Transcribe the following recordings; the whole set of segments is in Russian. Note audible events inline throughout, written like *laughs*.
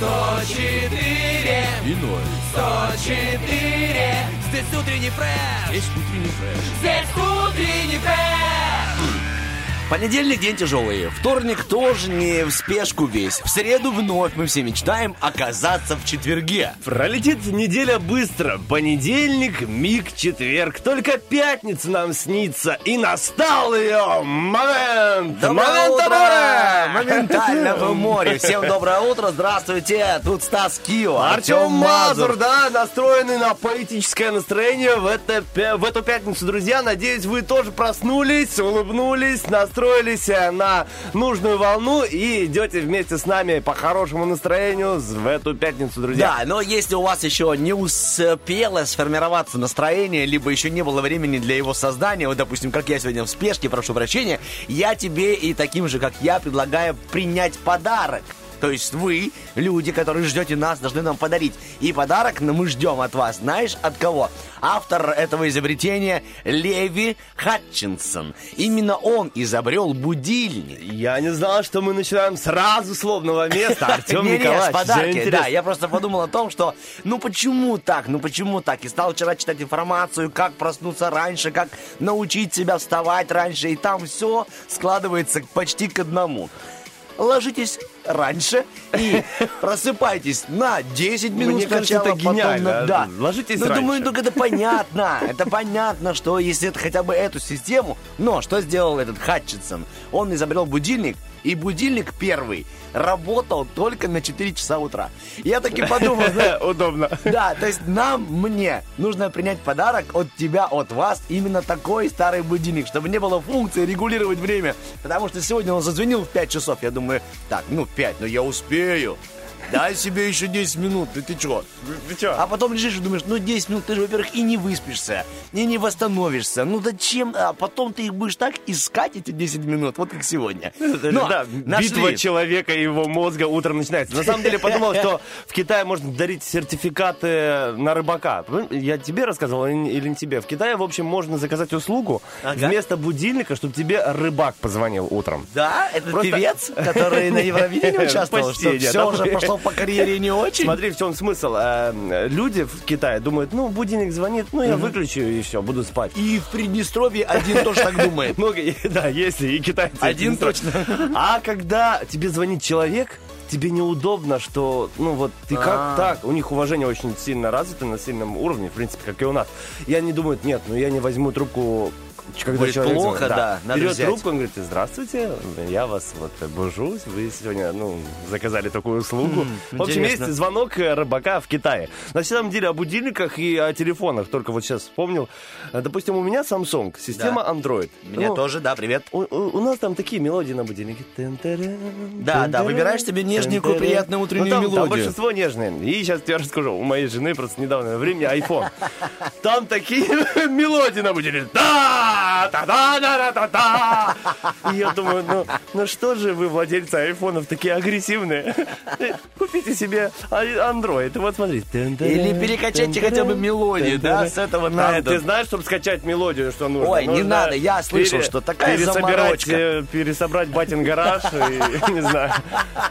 104 И ноль. 104 Здесь утренний фреш Есть утренний фреш. Здесь утренний фреш Понедельник день тяжелый, вторник тоже не в спешку весь. В среду вновь мы все мечтаем оказаться в четверге. Пролетит неделя быстро. Понедельник, миг, четверг. Только пятница нам снится. И настал ее момент. Доброе момент утро! амора! Моментально в *laughs* море. Всем доброе утро, здравствуйте. Тут Стас Кио, Артем Мазур, да, настроенный на поэтическое настроение в, это, в эту пятницу, друзья. Надеюсь, вы тоже проснулись, улыбнулись, настроились э, на нужную волну и идете вместе с нами по хорошему настроению в эту пятницу, друзья. Да, но если у вас еще не успело сформироваться настроение, либо еще не было времени для его создания, вот, допустим, как я сегодня в спешке, прошу прощения, я тебе и таким же, как я, предлагаю принять подарок. То есть вы, люди, которые ждете нас, должны нам подарить. И подарок ну, мы ждем от вас. Знаешь, от кого? Автор этого изобретения Леви Хатчинсон. Именно он изобрел будильник. Я не знал, что мы начинаем сразу с лобного места. Артем *laughs* Николаевич, подарки, да. Я просто подумал о том, что ну почему так, ну почему так? И стал вчера читать информацию, как проснуться раньше, как научить себя вставать раньше. И там все складывается почти к одному. Ложитесь раньше и *laughs* просыпайтесь на 10 минут Мне кажется, сначала, это потом гениально. на- Да. Ложитесь ну, думаю, раньше. ну, это понятно. Это понятно, что если это хотя бы эту систему... Но что сделал этот Хатчинсон? Он изобрел будильник, и будильник первый работал только на 4 часа утра. Я таки подумал, *laughs* знаешь, Удобно. да, то есть нам, мне, нужно принять подарок от тебя, от вас, именно такой старый будильник, чтобы не было функции регулировать время. Потому что сегодня он зазвонил в 5 часов, я думаю, так, ну 5, но я успею. Дай себе еще 10 минут, ты, ты чё? Ты чё? А потом лежишь и думаешь, ну 10 минут, ты же, во-первых, и не выспишься, и не восстановишься. Ну зачем? А потом ты их будешь так искать, эти 10 минут, вот как сегодня. Но да, нашли. битва человека и его мозга утром начинается. На самом деле подумал, что в Китае можно дарить сертификаты на рыбака. Я тебе рассказывал или не- тебе? В Китае, в общем, можно заказать услугу Ага. вместо будильника, чтобы тебе рыбак позвонил утром. Да, это Просто- певец, который на Евровидении *laughs* участвовал, Почти, что все уже пошло по карьере не очень. Смотри, в чем смысл. Э, Люди в Китае думают, ну, будильник звонит, ну, я выключу и все, буду спать. И в Приднестровье один тоже так думает. Много, да, если и китайцы. Один точно. А когда тебе звонит человек, тебе неудобно, что, ну вот, ты А. как так? У них уважение очень сильно развито на сильном уровне, в принципе, как и у нас. И они думают, нет, ну я не возьму трубку когда Будет человек плохо, да, надо Берет взять. трубку, он говорит, здравствуйте, я вас вот бужусь, вы сегодня, ну, заказали такую услугу. в общем, интересно. есть звонок э, рыбака в Китае. На самом деле о будильниках и о телефонах, только вот сейчас вспомнил. Э, Допустим, у меня Samsung, система Android. Меня Ну, тоже, да, привет. у, у- у нас там такие мелодии на будильнике. Да, да, выбираешь себе нежненькую, приятную утреннюю Ну, там- Там мелодию. большинство нежные. И сейчас тебе расскажу. У моей жены просто недавно времени iPhone. Там такие *laughs* мелодии на будильнике. Да, да, да, да, да, да, да. И я думаю, ну, ну что же вы, владельцы айфонов, такие агрессивные? Купите себе Android. Вот смотри. Или перекачайте хотя бы мелодию, да, с этого на Там, Ты знаешь, чтобы скачать мелодию, что нужно? Ой, не надо, я слышал, что такая заморочка. э, пересобрать батин гараж *laughs* не знаю,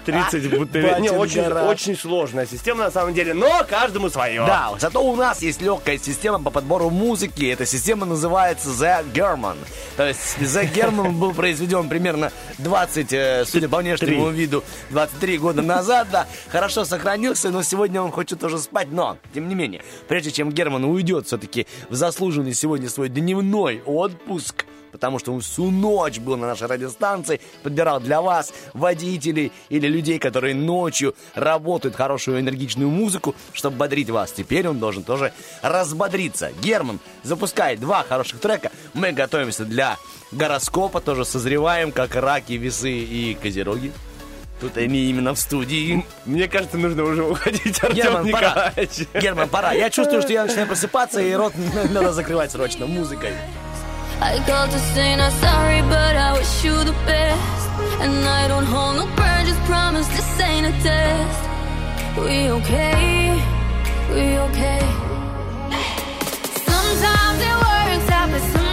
30 бутылей. Не, очень сложная система на самом деле, но каждому свое. Да, зато у нас есть легкая система по подбору музыки. Эта система называется The German. То есть The German был произведен примерно 20, э, судя по внешнему виду, 23 года назад, да. Хорошо сохранился, но сегодня он хочет тоже спать. Но, тем не менее, прежде чем Герман уйдет все-таки в заслуженный сегодня свой дневной отпуск, потому что он всю ночь был на нашей радиостанции, подбирал для вас, водителей или людей, которые ночью работают хорошую энергичную музыку, чтобы бодрить вас. Теперь он должен тоже разбодриться. Герман запускает два хороших трека. Мы готовимся для гороскопа, тоже созреваем, как раки, весы и козероги. Тут Эми именно в студии. Мне кажется, нужно уже уходить, Артем Герман, пора. Николаевич. Герман, пора. Я чувствую, что я начинаю просыпаться, и рот *laughs* надо закрывать срочно музыкой. I called to say not sorry, but I wish you the best. And I don't hold no grudges, promise this ain't a test. We okay, we okay. Sometimes it works out, but sometimes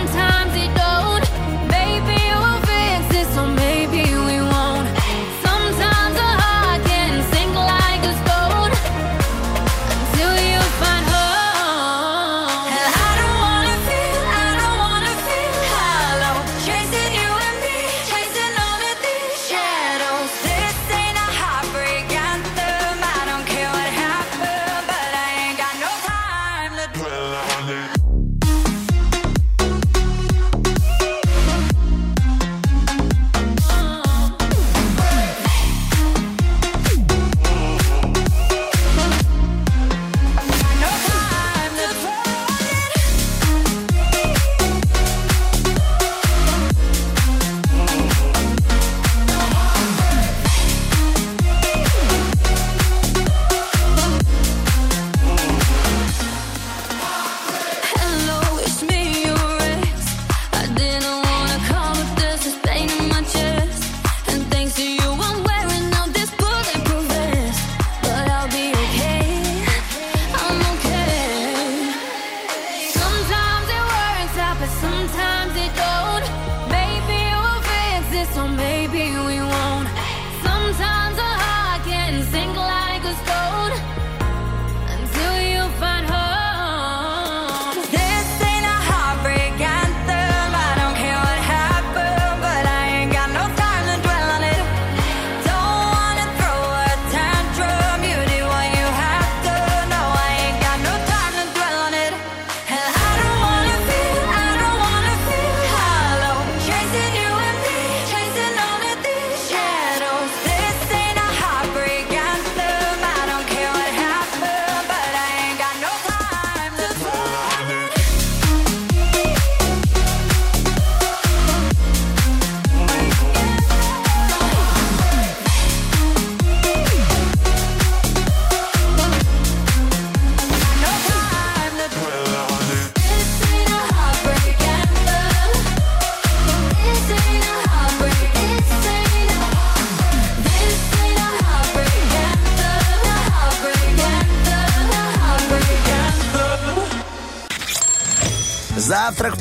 so maybe we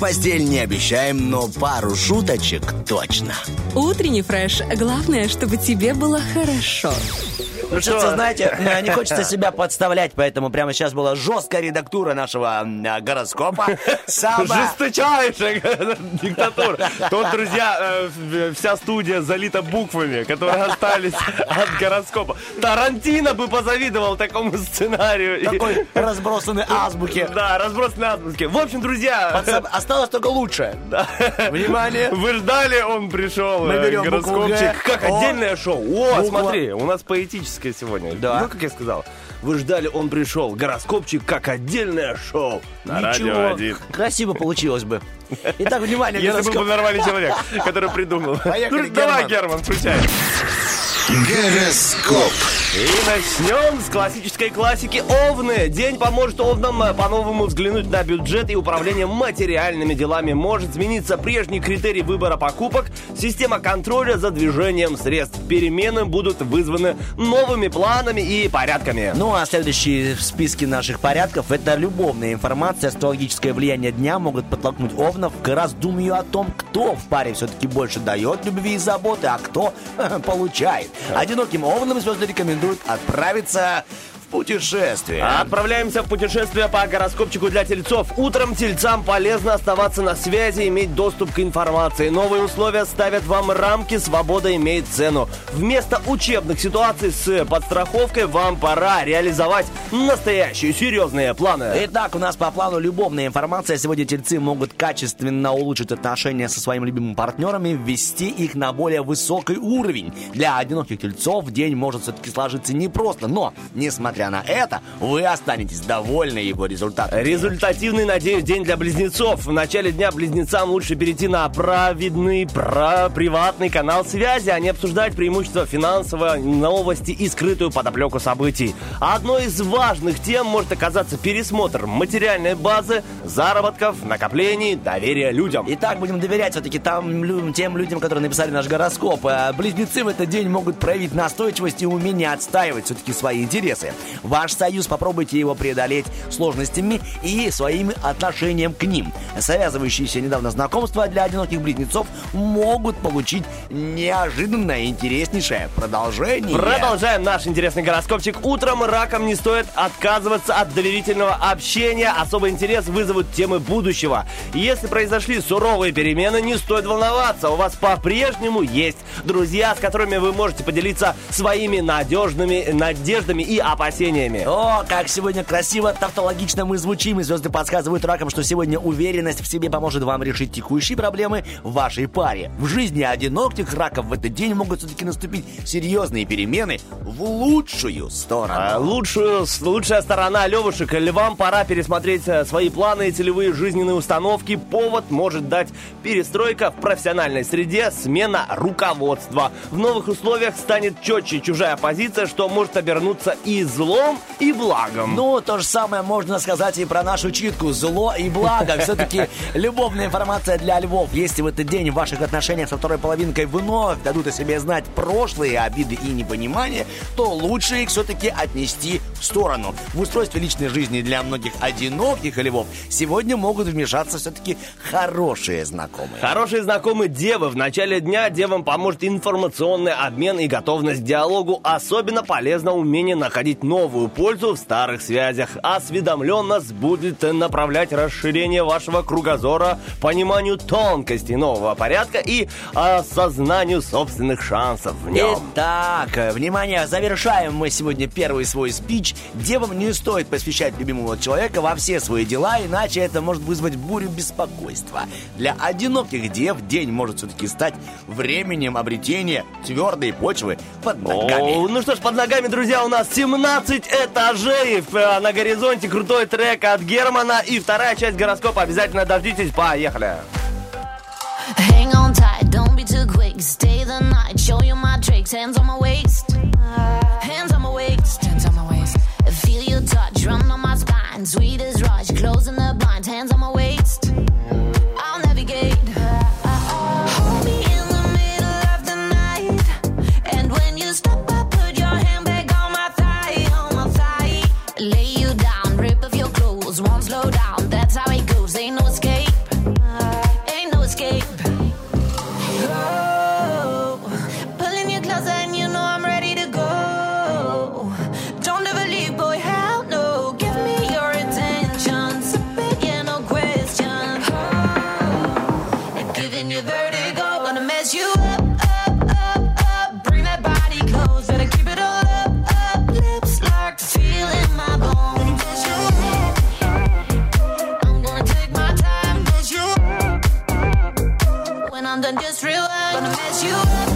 постель не обещаем, но пару шуточек точно. Утренний фреш. Главное, чтобы тебе было хорошо. Ну что, знаете, э, *laughs* не хочется себя подставлять, поэтому прямо сейчас была жесткая редактура нашего э, гороскопа. *laughs* Жесточайшая *laughs* диктатура. Тут, друзья, э, в- вся студия залита буквами, которые остались от гороскопа. Тарантино бы позавидовал такому сценарию. Такой разбросанной азбуки. Да, разбросанные азбуки. В общем, друзья, Подсоб- Осталось только лучшее. Внимание. вы ждали, он пришел. Мы э, берем гороскопчик. Как отдельное шоу. О, смотри, у нас поэтическое сегодня. Да. Ну, как я сказал. Вы ждали, он пришел. Гороскопчик как отдельное шоу. На радио Ничего, один. красиво получилось бы. Итак, внимание, Если был бы гороскоп. нормальный человек, который придумал. Поехали, Ну, давай, Герман. Герман, включай. Гороскоп. И начнем с классической классики Овны. День поможет Овнам э, по-новому взглянуть на бюджет и управление материальными делами. Может смениться прежний критерий выбора покупок, система контроля за движением средств. Перемены будут вызваны новыми планами и порядками. Ну а следующие в списке наших порядков это любовная информация, астрологическое влияние дня могут подтолкнуть овнов к раздумью о том, кто в паре все-таки больше дает любви и заботы, а кто *laughs* получает. Одиноким овнам звезды рекомендуют отправиться в путешествие. Отправляемся в путешествие по гороскопчику для тельцов. Утром тельцам полезно оставаться на связи, иметь доступ к информации. Новые условия ставят вам рамки, свобода имеет цену. Вместо учебных ситуаций с подстраховкой вам пора реализовать настоящие серьезные планы. Итак, у нас по плану любовная информация. Сегодня тельцы могут качественно улучшить отношения со своими любимыми партнерами, ввести их на более высокий уровень. Для одиноких тельцов день может все-таки сложиться непросто, но, несмотря несмотря на это, вы останетесь довольны его результатом. Результативный, надеюсь, день для близнецов. В начале дня близнецам лучше перейти на праведный, про приватный канал связи, а не обсуждать преимущества финансовой новости и скрытую подоплеку событий. Одной из важных тем может оказаться пересмотр материальной базы, заработков, накоплений, доверия людям. Итак, будем доверять все-таки там, тем людям, которые написали наш гороскоп. А Близнецы в этот день могут проявить настойчивость и умение отстаивать все-таки свои интересы. Ваш союз, попробуйте его преодолеть сложностями и своим отношением к ним. Связывающиеся недавно знакомства для одиноких близнецов могут получить неожиданное интереснейшее продолжение. Продолжаем наш интересный гороскопчик. Утром раком не стоит отказываться от доверительного общения. Особый интерес вызовут темы будущего. Если произошли суровые перемены, не стоит волноваться. У вас по-прежнему есть друзья, с которыми вы можете поделиться своими надежными надеждами и опасениями. О, как сегодня красиво, тавтологично мы звучим, и звезды подсказывают ракам, что сегодня уверенность в себе поможет вам решить текущие проблемы в вашей паре. В жизни одиноких раков в этот день могут все-таки наступить серьезные перемены в лучшую сторону. А, Лучшую, лучшая сторона Левушек. Львам пора пересмотреть э, свои планы и целевые жизненные установки. Повод может дать перестройка в профессиональной среде, смена руководства. В новых условиях станет четче чужая позиция, что может обернуться и злом, и благом. Ну, то же самое можно сказать и про нашу читку «Зло и благо». *laughs* Все-таки любовная информация для львов. Если в этот день в ваших отношениях со второй половинкой вновь дадут о себе знать прошлые обиды и непонимания, то лучше их все-таки отнести сторону. В устройстве личной жизни для многих одиноких львов сегодня могут вмешаться все-таки хорошие знакомые. Хорошие знакомые девы. В начале дня девам поможет информационный обмен и готовность к диалогу. Особенно полезно умение находить новую пользу в старых связях. Осведомленность будет направлять расширение вашего кругозора, пониманию тонкостей нового порядка и осознанию собственных шансов в нем. Итак, э, внимание, завершаем мы сегодня первый свой спич. Девам не стоит посвящать любимого человека во все свои дела, иначе это может вызвать бурю беспокойства. Для одиноких дев день может все-таки стать временем обретения твердой почвы под ногами. О, ну что ж, под ногами, друзья, у нас 17 этажей. Э, На горизонте крутой трек от Германа. И вторая часть гороскопа. Обязательно дождитесь. Поехали. Hang on tight, don't be too quick. Stay the night, show you my tricks. Hands on my waist, hands on my waist, hands on my waist. Touch, run on my spine. Sweet as rush, closing the blinds. Hands on my waist, done, just rewind. Gonna mess you up,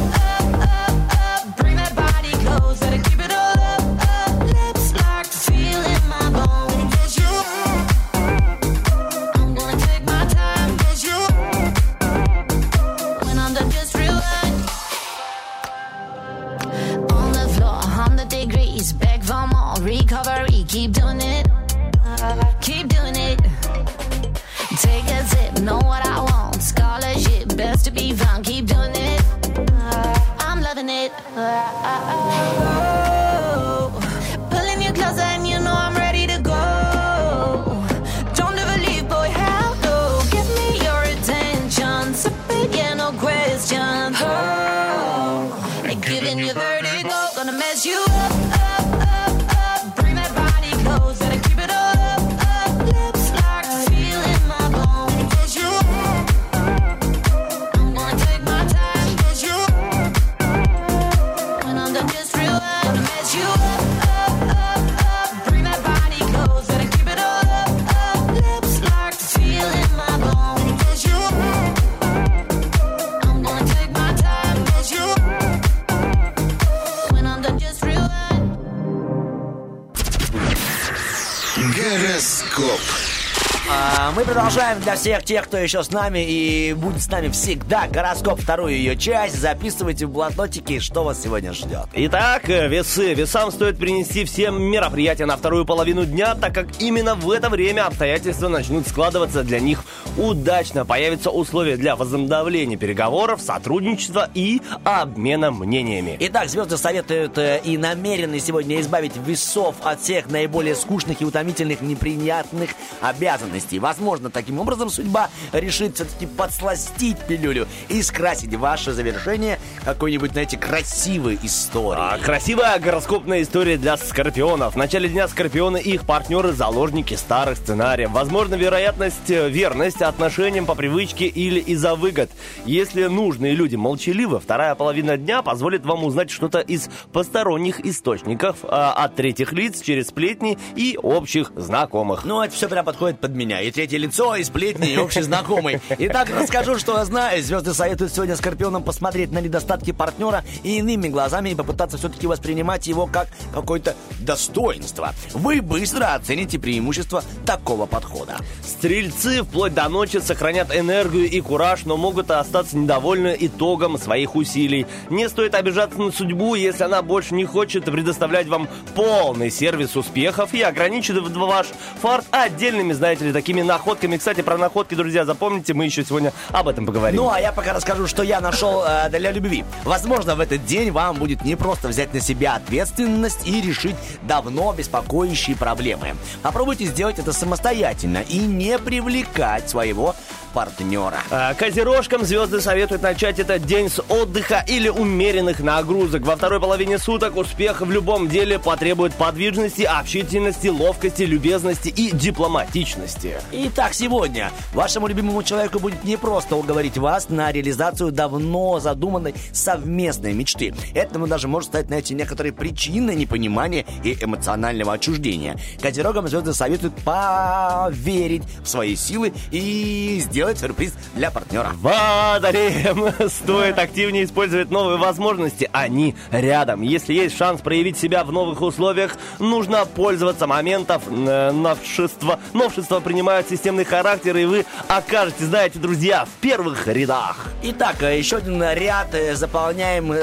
всех тех, кто еще с нами и будет с нами всегда. Гороскоп, вторую ее часть. Записывайте в блокнотики, что вас сегодня ждет. Итак, э, весы. Весам стоит принести все мероприятия на вторую половину дня, так как именно в это время обстоятельства начнут складываться для них удачно. Появятся условия для возобновления переговоров, сотрудничества и обмена мнениями. Итак, звезды советуют э, и намерены сегодня избавить весов от всех наиболее скучных и утомительных неприятных обязанностей. Возможно, таким образом судьба решит все-таки подсластить пилюлю и скрасить ваше завершение какой-нибудь, знаете, красивой историей. А, красивая гороскопная история для скорпионов. В начале дня скорпионы и их партнеры заложники старых сценариев. Возможно, вероятность э, верность отношениям по привычке или из-за выгод. Если нужные люди молчаливы, вторая половина дня позволит вам узнать что-то из посторонних источников, а, от третьих лиц через сплетни и общих знакомых. Ну, это все прям подходит под меня. И третье лицо, и сплетни, и общий знакомый. Итак, расскажу, что я знаю. Звезды советуют сегодня Скорпионам посмотреть на недостатки партнера и иными глазами и попытаться все-таки воспринимать его как какое-то достоинство. Вы быстро оцените преимущества такого подхода. Стрельцы вплоть до ночи сохранят энергию и кураж, но могут остаться недовольны итогом своих усилий. Не стоит обижаться на судьбу, если она больше не хочет предоставлять вам полный сервис успехов и ограничит ваш фарт отдельными, знаете ли, такими находками. Кстати, про находки, друзья, запомните, мы еще сегодня об этом поговорим. Ну, а я пока расскажу, что я нашел э, для любви. Возможно, в этот день вам будет не просто взять на себя ответственность и решить давно беспокоящие проблемы. Попробуйте сделать это самостоятельно и не привлекать valuable партнера. А, Козерожкам звезды советуют начать этот день с отдыха или умеренных нагрузок. Во второй половине суток успех в любом деле потребует подвижности, общительности, ловкости, любезности и дипломатичности. Итак, сегодня вашему любимому человеку будет не просто уговорить вас на реализацию давно задуманной совместной мечты. Этому даже может стать, знаете, некоторые причины непонимания и эмоционального отчуждения. Козерогам звезды советуют поверить в свои силы и сделать сюрприз для партнера. Водолеям *laughs* стоит активнее использовать новые возможности. Они рядом. Если есть шанс проявить себя в новых условиях, нужно пользоваться моментов. Э, Новшества, новшества принимают системный характер, и вы окажетесь, знаете, друзья, в первых рядах. Итак, э, еще один ряд э, заполняем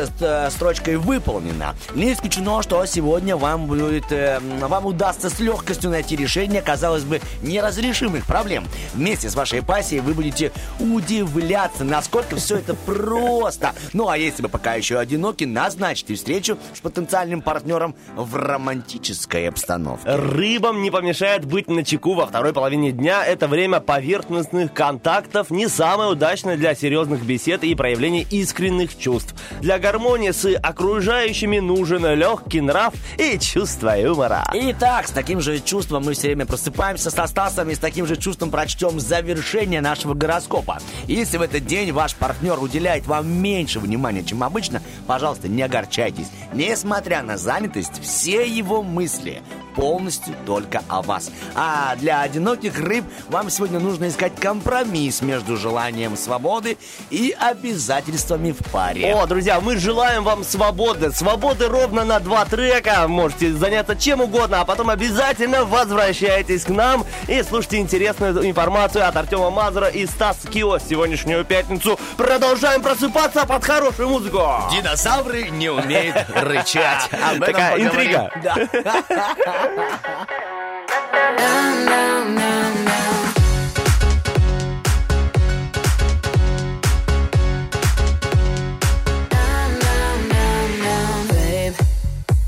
строчкой «Выполнено». Не исключено, что сегодня вам будет, вам удастся с легкостью найти решение, казалось бы, неразрешимых проблем. Вместе с вашей пассией вы будете удивляться, насколько все это просто. Ну, а если вы пока еще одиноки, назначьте встречу с потенциальным партнером в романтической обстановке. Рыбам не помешает быть на чеку во второй половине дня. Это время поверхностных контактов, не самое удачное для серьезных бесед и проявления искренних чувств. Для гармонии с окружающими нужен легкий нрав и чувство юмора. Итак, с таким же чувством мы все время просыпаемся со Стасом и с таким же чувством прочтем завершение нашего гороскопа. Если в этот день ваш партнер уделяет вам меньше внимания, чем обычно, пожалуйста, не огорчайтесь. Несмотря на занятость, все его мысли полностью только о вас. А для одиноких рыб вам сегодня нужно искать компромисс между желанием свободы и обязательствами в паре. О, друзья, мы желаем вам свободы. Свободы ровно на два трека. Можете заняться чем угодно, а потом обязательно возвращайтесь к нам и слушайте интересную информацию от Артема Мазура и Стаса Кио сегодняшнюю пятницу. Продолжаем просыпаться под хорошую музыку. Динозавры не умеют рычать. Такая интрига. *laughs*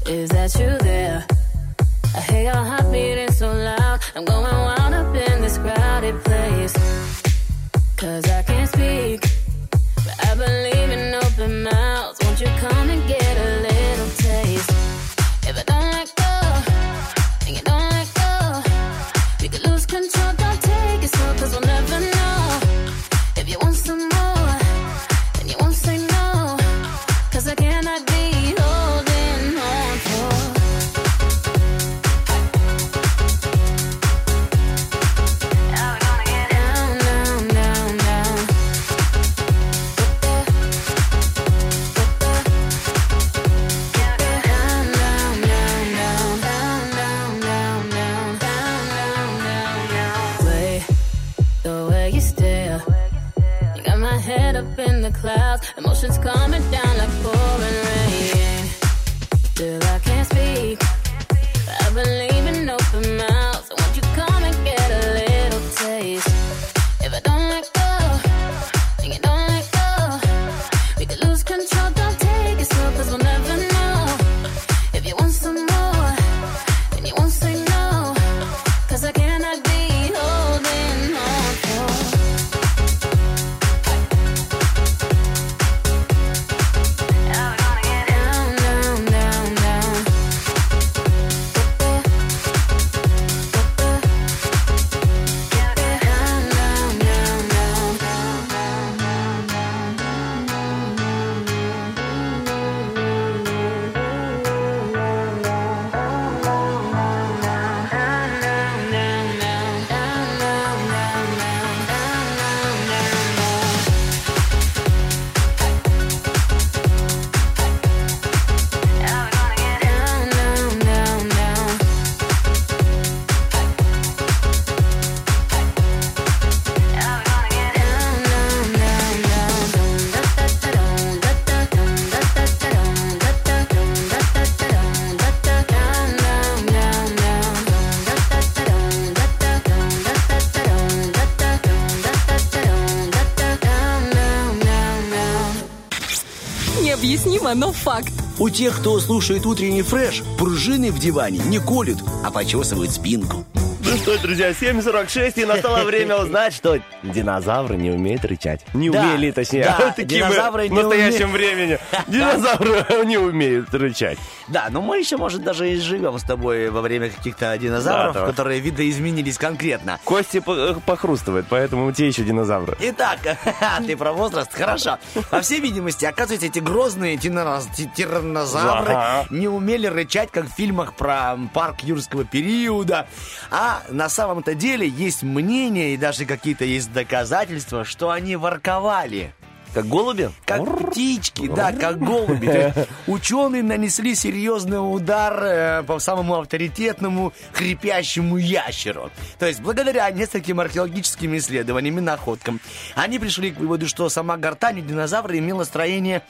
Is that you there? I hear your heartbeat is so loud. I'm going. Необъяснимо, но факт. У тех, кто слушает утренний фреш, пружины в диване не колют, а почесывают спинку. Ну что, друзья, 7.46, и настало время узнать, что динозавры не умеют рычать. Не Да, умели, точнее. да, *laughs* Такие мы динозавры в не настоящем времени. *laughs* Динозавры *laughs* не умеют рычать. Да, но мы еще, может, даже и живем с тобой во время каких-то динозавров, Да, которые видоизменились конкретно. Кости по- похрустывают, поэтому те еще динозавры. Итак, ты про возраст, хорошо. По всей видимости, оказывается, эти грозные тиранноз- ти- тираннозавры Ага. не умели рычать, как в фильмах про парк юрского периода. А на самом-то деле есть мнение и даже какие-то есть доказательства, что они ворковали. Как голуби? Как птички, да, как голуби. Ученые нанесли серьезный удар э, по самому авторитетному хрипящему ящеру. То есть благодаря нескольким археологическим исследованиям и находкам они пришли к выводу, что сама гортань у динозавра имела строение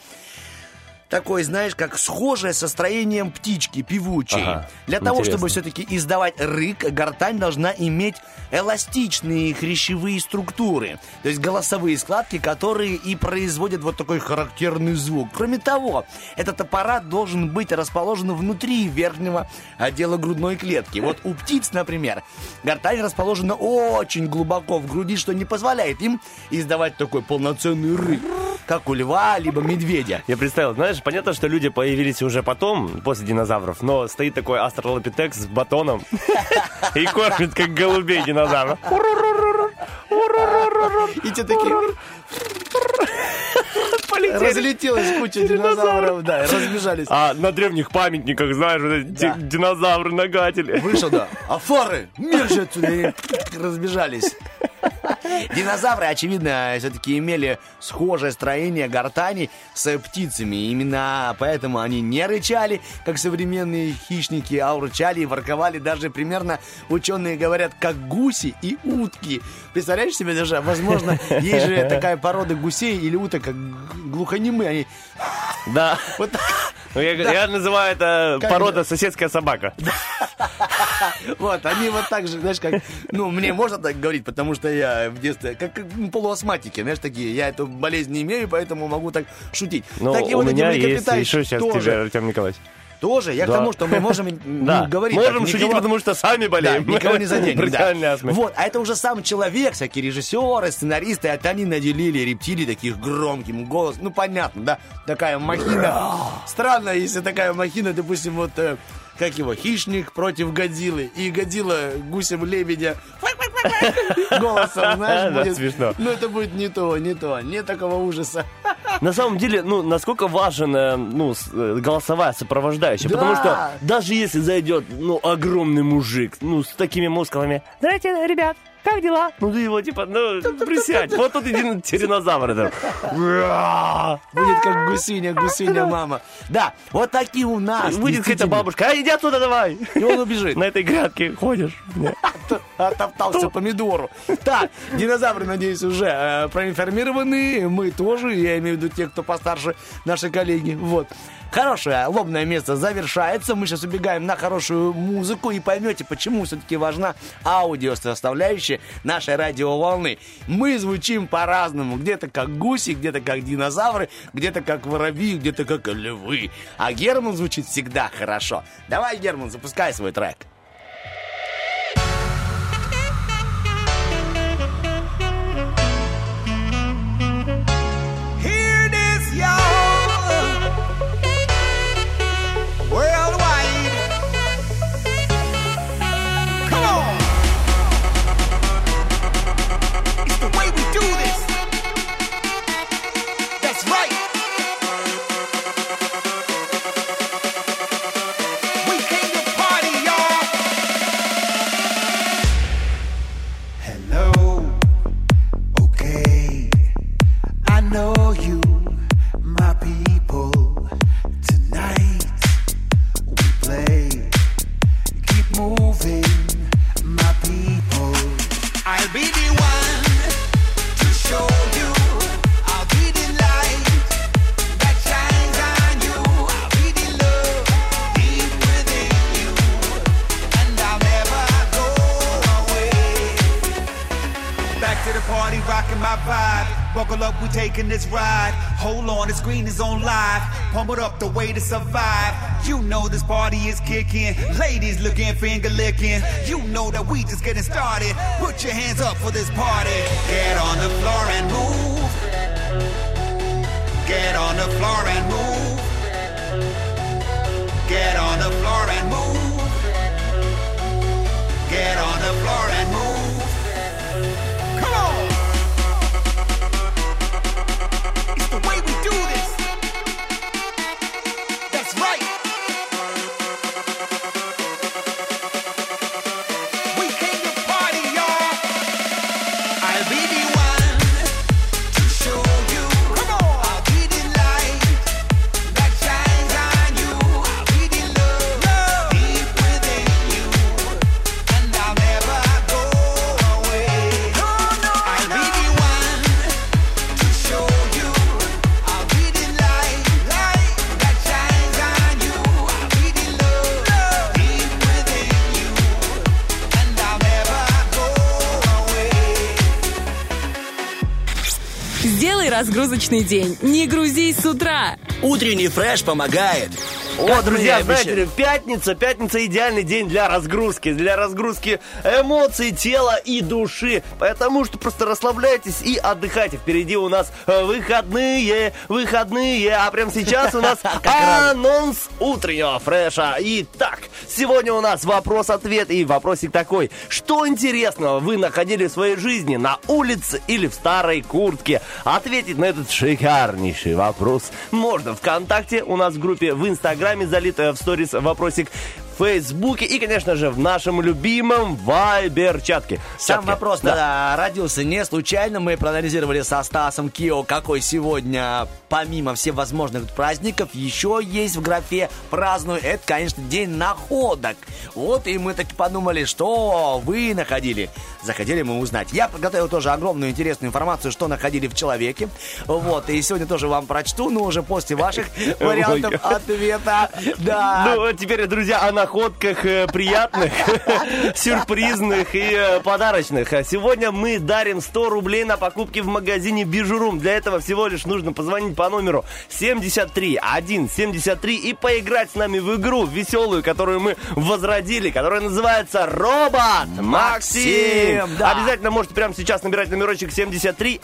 такое, знаешь, как схожее со строением птички певучей. Ага, Для того, интересно. чтобы все-таки издавать рык, гортань должна иметь эластичные хрящевые структуры, то есть голосовые складки, которые и производят вот такой характерный звук. Кроме того, этот аппарат должен быть расположен внутри верхнего отдела грудной клетки. Вот у птиц, например, гортань расположена очень глубоко в груди, что не позволяет им издавать такой полноценный рык, как у льва либо медведя. Я представил, знаешь, понятно, что люди появились уже потом, после динозавров, но стоит такой астролопитекс с батоном и кормит, как голубей динозавров. И те такие... Разлетелась куча динозавров, да, разбежались. А на древних памятниках, знаешь, вот эти Да. ди- динозавры-нагатели. Вышел, да. Афары, мир же отсюда. И разбежались. Динозавры, очевидно, все-таки имели схожее строение гортани с птицами. Именно поэтому они не рычали, как современные хищники, а урчали и ворковали даже примерно, ученые говорят, как гуси и утки. Представляешь себе даже, возможно, есть же *laughs* такая порода гусей или уток, как глухонемые. Они Да. вот Ну, Я, я называю это Как порода соседская собака. *laughs* *laughs* Вот, они вот так же, знаешь, как... Ну, мне можно так говорить, потому что я в детстве... Как как полуастматики, знаешь, такие. Я эту болезнь не имею, поэтому могу так шутить. Такие у меня есть еще сейчас тоже, тебе, Артем Николаевич. Тоже. Я Да. к тому, что мы можем *laughs* Да, говорить. можем так, шутить, никого- потому что сами Да, болеем. никого не заденем. да. Вот, а это уже сам человек, всякие режиссеры, сценаристы, это они наделили рептилий таких громким голосом. Ну, понятно, да? Такая махина. *laughs* Странно, если такая махина, допустим, вот... как его, хищник против Годзиллы. И Годзилла гусем лебедя *laughs* голосом, знаешь, будет. смешно. Ну, это будет не то, не то. Нет такого ужаса. *laughs* На самом деле, ну, насколько важен, э, ну, э, голосовая сопровождающая. Да. Потому что даже если зайдет, ну, огромный мужик, ну, с такими мускулами. Здравствуйте, ребят, как дела? Ну, ты его, типа, ну, присядь. Вот тут один тиранозавр. это. Будет как гусыня, гусыня, мама. Да, вот такие у нас. Будет какая-то бабушка, а иди оттуда давай. И он убежит. На этой грядке ходишь. *laughs* Оттоптался помидору. Так, динозавры, надеюсь, уже э, проинформированы. Мы тоже, я имею в виду те, кто постарше, наши коллеги. Вот. Хорошее лобное место завершается. Мы сейчас убегаем на хорошую музыку и поймете, почему все-таки важна аудиосоставляющая нашей радиоволны. Мы звучим по-разному. Где-то как гуси, где-то как динозавры, где-то как воробьи, где-то как львы. А Герман звучит всегда хорошо. Давай, Герман, запускай свой трек. Screen is on live. It up the way to survive. You know this party is kicking. Ladies looking, finger licking. You know that we just getting started. Put your hands up for this party. Get on the floor and move. Get on the floor and move. Get on the floor and move. Get on the floor and move. Разгрузочный день. Не грузись с утра. Утренний фреш помогает. О, Как друзья, знаете пятница, пятница идеальный день для разгрузки, для разгрузки эмоций, тела и души. Потому что просто расслабляйтесь и отдыхайте. Впереди у нас э, выходные, выходные, а прямо сейчас у нас *laughs* анонс утреннего фреша. Итак, сегодня у нас вопрос-ответ и вопросик такой. Что интересного вы находили в своей жизни на улице или в старой куртке? Ответить на этот шикарнейший вопрос можно ВКонтакте, у нас в группе в Инстаграме, залитая в сторис вопросик Фейсбуке и, конечно же, в нашем любимом Вайбер-чатке. Сам Чатке. вопрос Да. да, родился не случайно. Мы проанализировали со Стасом Кио, какой сегодня, помимо всевозможных праздников, еще есть в графе «праздную». Это, конечно, день находок. Вот и мы так подумали, что вы находили. Захотели мы узнать. Я подготовил тоже огромную интересную информацию, что находили в человеке. Вот, и сегодня тоже вам прочту, но уже после ваших вариантов ответа. *laughs* Да. Ну, вот теперь, друзья, о находках э, приятных, *laughs* сюрпризных и э, подарочных. А Сегодня мы дарим 100 рублей на покупки в магазине Бижурум. Для этого всего лишь нужно позвонить по номеру 73 173 и поиграть с нами в игру веселую, которую мы возродили, которая называется Робот Максим. Да. Обязательно можете прямо сейчас набирать номерочек 73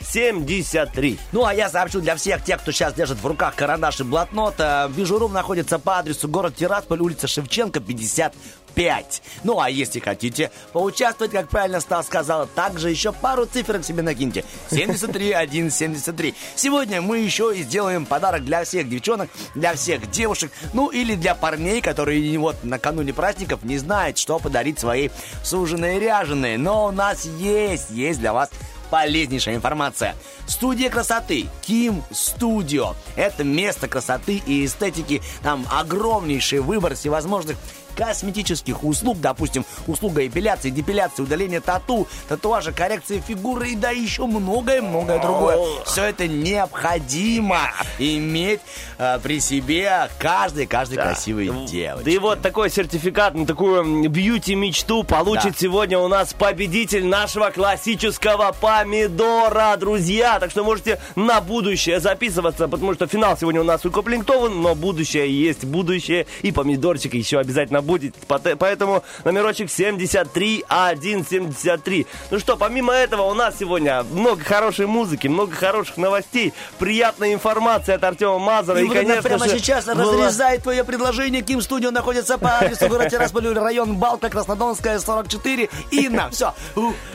173. Ну, а я сообщу для всех тех, кто сейчас держит в руках карандаш и блокнот. э, Бижурум находится по адресу город Тирасполь, улица Шевченко, 55. Ну, а если хотите поучаствовать, как правильно Стас сказал, также еще пару цифр к себе накиньте. 73 173. Сегодня мы еще и сделаем подарок для всех девчонок, для всех девушек, ну, или для парней, которые вот накануне праздников не знают, что подарить своей суженой ряженой. Но у нас есть, есть для вас полезнейшая информация. Студия красоты Ким Студио. Это место красоты и эстетики. Там огромнейший выбор всевозможных косметических услуг, допустим, услуга эпиляции, депиляции, удаления тату, татуажа, коррекции фигуры и да еще многое-многое другое. Все это необходимо иметь э, при себе каждой, каждой красивой девочке. Да и вот такой сертификат на такую бьюти-мечту получит Да. сегодня у нас победитель нашего классического помидора, друзья. Так что можете на будущее записываться, потому что финал сегодня у нас укомплектован, но будущее есть будущее, и помидорчик еще обязательно будет. Поэтому номерочек 73173. Ну что, помимо этого у нас сегодня много хорошей музыки, много хороших новостей, приятная информация от Артема Мазара. И, И, вот конечно прямо же, сейчас была- разрезает твое предложение. Ким Студио находится по адресу город Тирасполь, район Балка, Краснодонская, 44. Инна, все,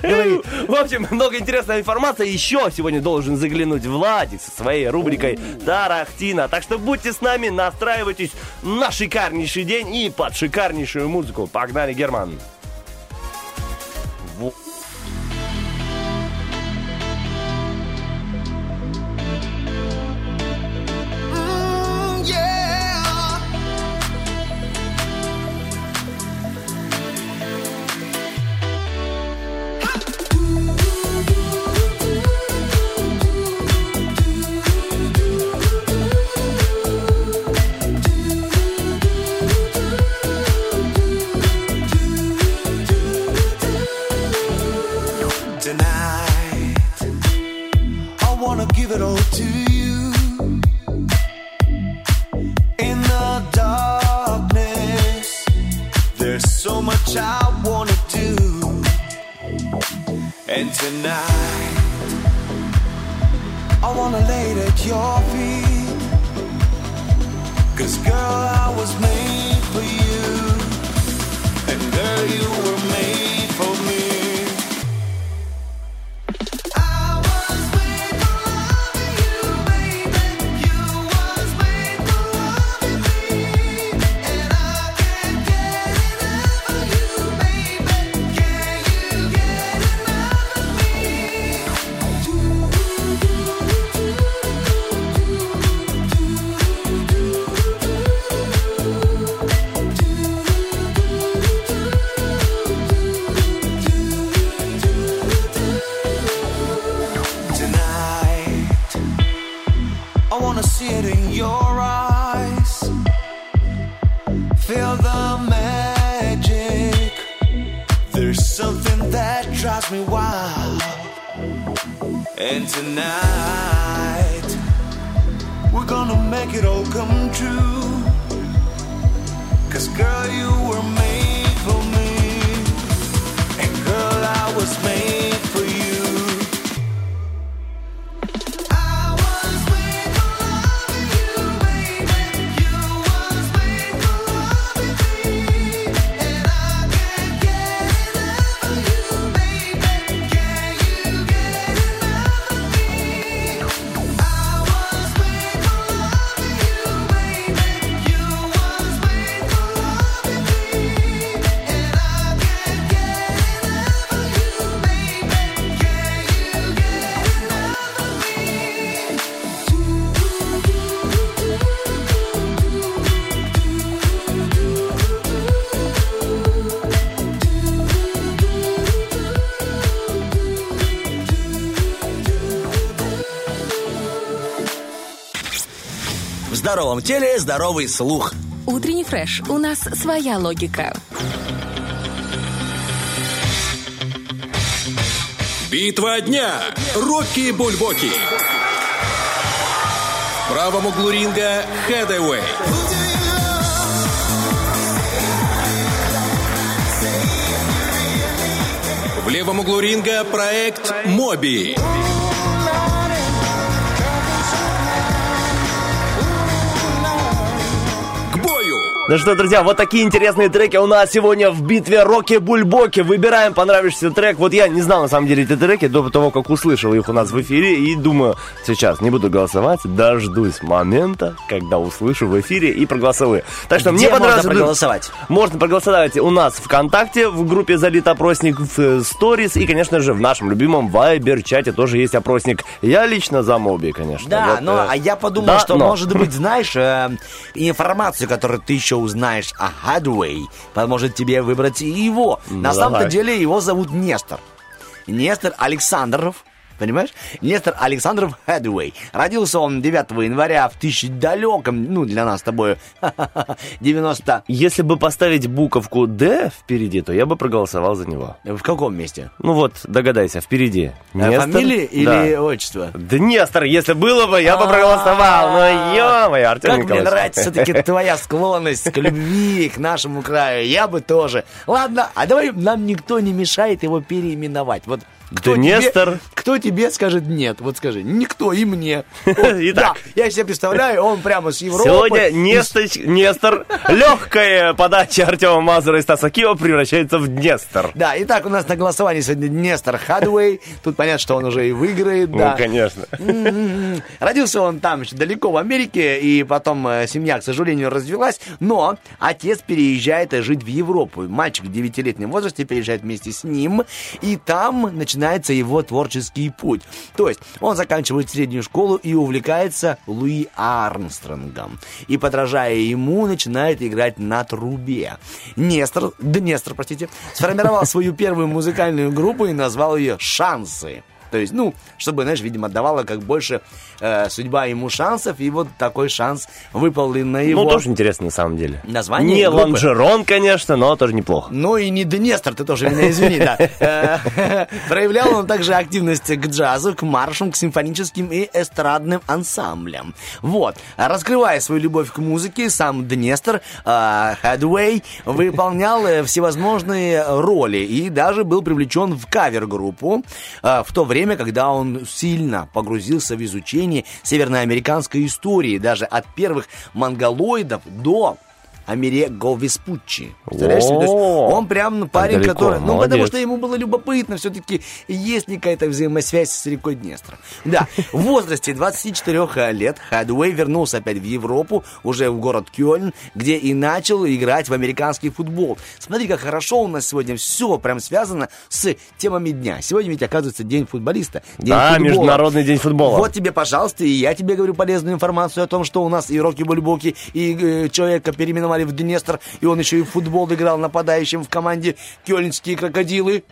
говори. В общем, много интересной информации. Еще сегодня должен заглянуть Владик со своей рубрикой Тарахтина. Так что будьте с нами, настраивайтесь на шикарнейший день и под шикарнейшую музыку. Погнали, Герман. Здоровом теле здоровый слух. Утренний фреш. У нас своя логика. Битва дня. Рокки Бульбоки. В правом углу ринга Хэдэуэй. В левом углу ринга проект Моби. К Ну что, друзья, вот такие интересные треки у нас сегодня в битве Роки-Бульбоки. Выбираем понравившийся трек. Вот я не знал, на самом деле, эти треки до того, как услышал их у нас в эфире. И думаю, сейчас не буду голосовать, дождусь момента, когда услышу в эфире и проголосую. Так что Где мне можно понравился... проголосовать? Можно проголосовать у нас ВКонтакте, в группе «Залит опросник», в э, сторис и, конечно же, в нашем любимом Вайбер-чате тоже есть опросник. Я лично за Моби, конечно. Да, Вот, но э, а я подумал, да, что, но. может быть, *laughs* знаешь, э, информацию, которую ты еще узнаешь о Хадуэй, поможет тебе выбрать и его. На Ну, самом-то давай. деле его зовут Нестор. Нестор Александров. Понимаешь? Нестор Александров Хедуэй. Родился он 9 января в тысячи далеком, ну, для нас с тобой, *laughs* 90... Если бы поставить буковку «Д» впереди, то я бы проголосовал за него. В каком месте? Ну вот, догадайся, впереди. Э, Нестор? Фамилия или Да. отчество? Да Нестор, если было бы, я бы проголосовал. Ну, ё-моё, Артем Как мне нравится все-таки *laughs* твоя склонность к любви, к нашему краю. Я бы тоже. Ладно, а давай нам никто не мешает его переименовать. Вот кто Да тебе, кто тебе скажет нет? Вот скажи, никто и мне. *laughs* Итак. Да, я себе представляю, он прямо с Европы. Сегодня Несточ, Нестор, легкая подача Артема Мазура и Стаса Киева превращается в Нестор. Да, итак, у нас на голосовании сегодня Нестор Хадуэй. Тут понятно, что он уже и выиграет. Да. Ну, конечно. Родился он там еще далеко в Америке, и потом э, семья, к сожалению, развелась, но отец переезжает жить в Европу. Мальчик в 9-летнем возрасте переезжает вместе с ним, и там начинается его творческий путь. То есть он заканчивает среднюю школу и увлекается Луи Армстронгом. И, подражая ему, начинает играть на трубе. Нестор, да Нестор, простите, сформировал свою первую музыкальную группу и назвал ее «Шансы». То есть, ну, чтобы, знаешь, видимо, давала как больше э, судьба ему шансов, и вот такой шанс выпал и на его... Ну, тоже интересно, на самом деле. Название Не группы. лонжерон, конечно, но тоже неплохо. Ну и не Днестр, ты тоже меня извини, да. *laughs* Э, *laughs* Проявлял он также активность к джазу, к маршам, к симфоническим и эстрадным ансамблям. Вот. Раскрывая свою любовь к музыке, сам Днестр э, Хадуэй выполнял э, всевозможные роли и даже был привлечен в кавер-группу в то время, когда он сильно погрузился в изучение северноамериканской истории, даже от первых монголоидов до Амерего Веспуччи. Представляешь себе? Он прям парень, далеко, который... Ну, потому молодец. что ему было любопытно, все-таки есть ли какая-то взаимосвязь с рекой Днестр. Да, в возрасте 24 лет Хадуэй вернулся опять в Европу, уже в город Кёльн, где и начал играть в американский футбол. Смотри, как хорошо у нас сегодня все прям связано с темами дня. Сегодня ведь, оказывается, день футболиста. День Да, футбола. Международный день футбола. Вот тебе, пожалуйста, и я тебе говорю полезную информацию о том, что у нас и Рокки Бульбоки, и э, человека переименовали в Днестр, и он еще и в футбол играл нападающим в команде Кёльнские крокодилы.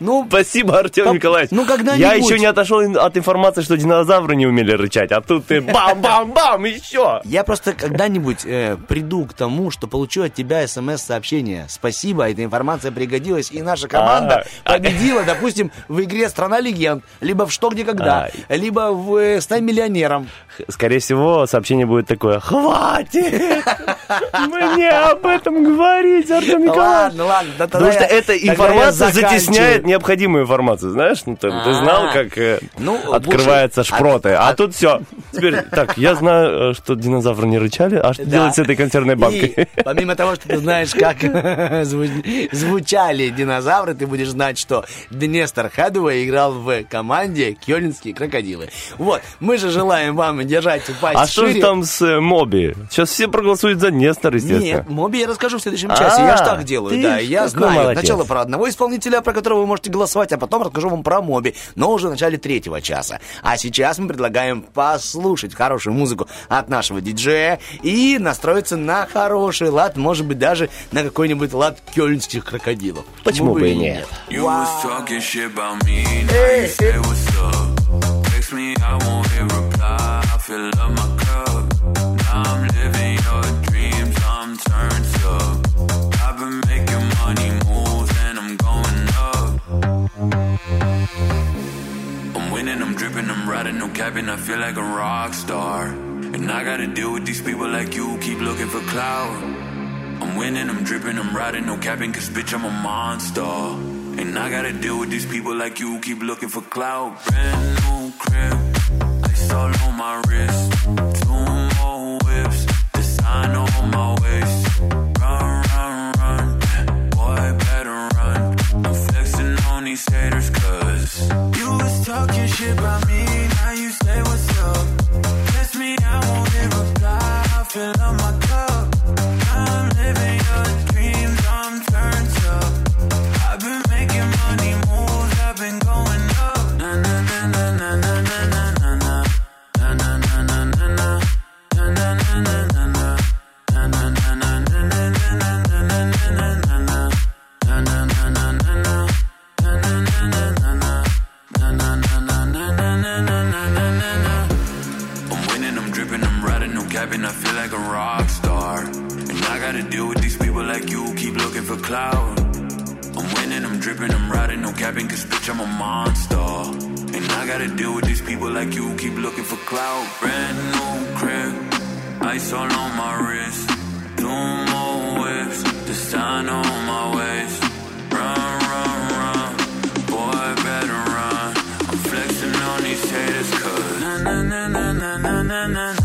Ну, Спасибо, Артем Там- Николаевич. ну, когда-нибудь. Я еще не отошел от информации, что динозавры не умели рычать, а тут ты бам-бам-бам, еще. я просто когда-нибудь э, приду к тому, что получу от тебя смс-сообщение. Спасибо, эта информация пригодилась, и наша команда А. победила, допустим, в игре «Страна легенд», либо в «Что, где, когда», либо в э, «Стань миллионером». Скорее всего, сообщение будет такое, хватит мне об этом говорить, Артем Николаевич. Ладно, ладно. Потому что эта информация затесняет. Необходимую информацию, знаешь? Ну, ты, ты А. знал, как э, Ну, открываются больше- шпроты, от- а от- тут все. Теперь, так, я знаю, э, что динозавры не рычали, а что Да. делать с этой консервной банкой? И помимо того, что ты знаешь, как *laughs* зву- звучали динозавры, ты будешь знать, что Днестр Хадуэй играл в команде Кёльнские крокодилы. Вот, мы же желаем вам держать пасть А что же шире. там с э, Моби? Сейчас все проголосуют за Нестор, естественно. Нет, Моби я расскажу в следующем часе. Я ж А, так делаю, да. Я знаю молодец. сначала про одного исполнителя, про которого вы можете голосовать, а потом расскажу вам про Моби, но уже в начале третьего часа. А сейчас мы предлагаем послушать хорошую музыку от нашего диджея и настроиться на хороший лад, может быть, даже на какой-нибудь лад кёльнских крокодилов. Почему бы и нет? Me, I won't hit reply. I fill up my cup. Now I'm living your dreams, I'm turned I'm winning, I'm dripping, I'm riding, no capping. I feel like a rock star. And I gotta deal with these people like you, keep looking for clout. I'm winning, I'm dripping, I'm riding, no capping, cause bitch, I'm a monster. And I gotta deal with these people like you, keep looking for clout. Brand new crib, ice all on my wrist. these haters cause You was talking shit about me, now you say what's up. Guess me, I won't reply, I feel on my Capping, I feel like a rock star. And I gotta deal with these people like you, keep looking for clout. I'm winning, I'm dripping, I'm riding, no capping, cause bitch, I'm a monster. And I gotta deal with these people like you, keep looking for clout. Brand new crib, ice all on my wrist. Two more whips, the sign on my waist. Run, run, run, boy, better run. I'm flexing on these haters, cause na na na na na na na.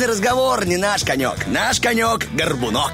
Серьезный разговор не наш конек. Наш конек – горбунок.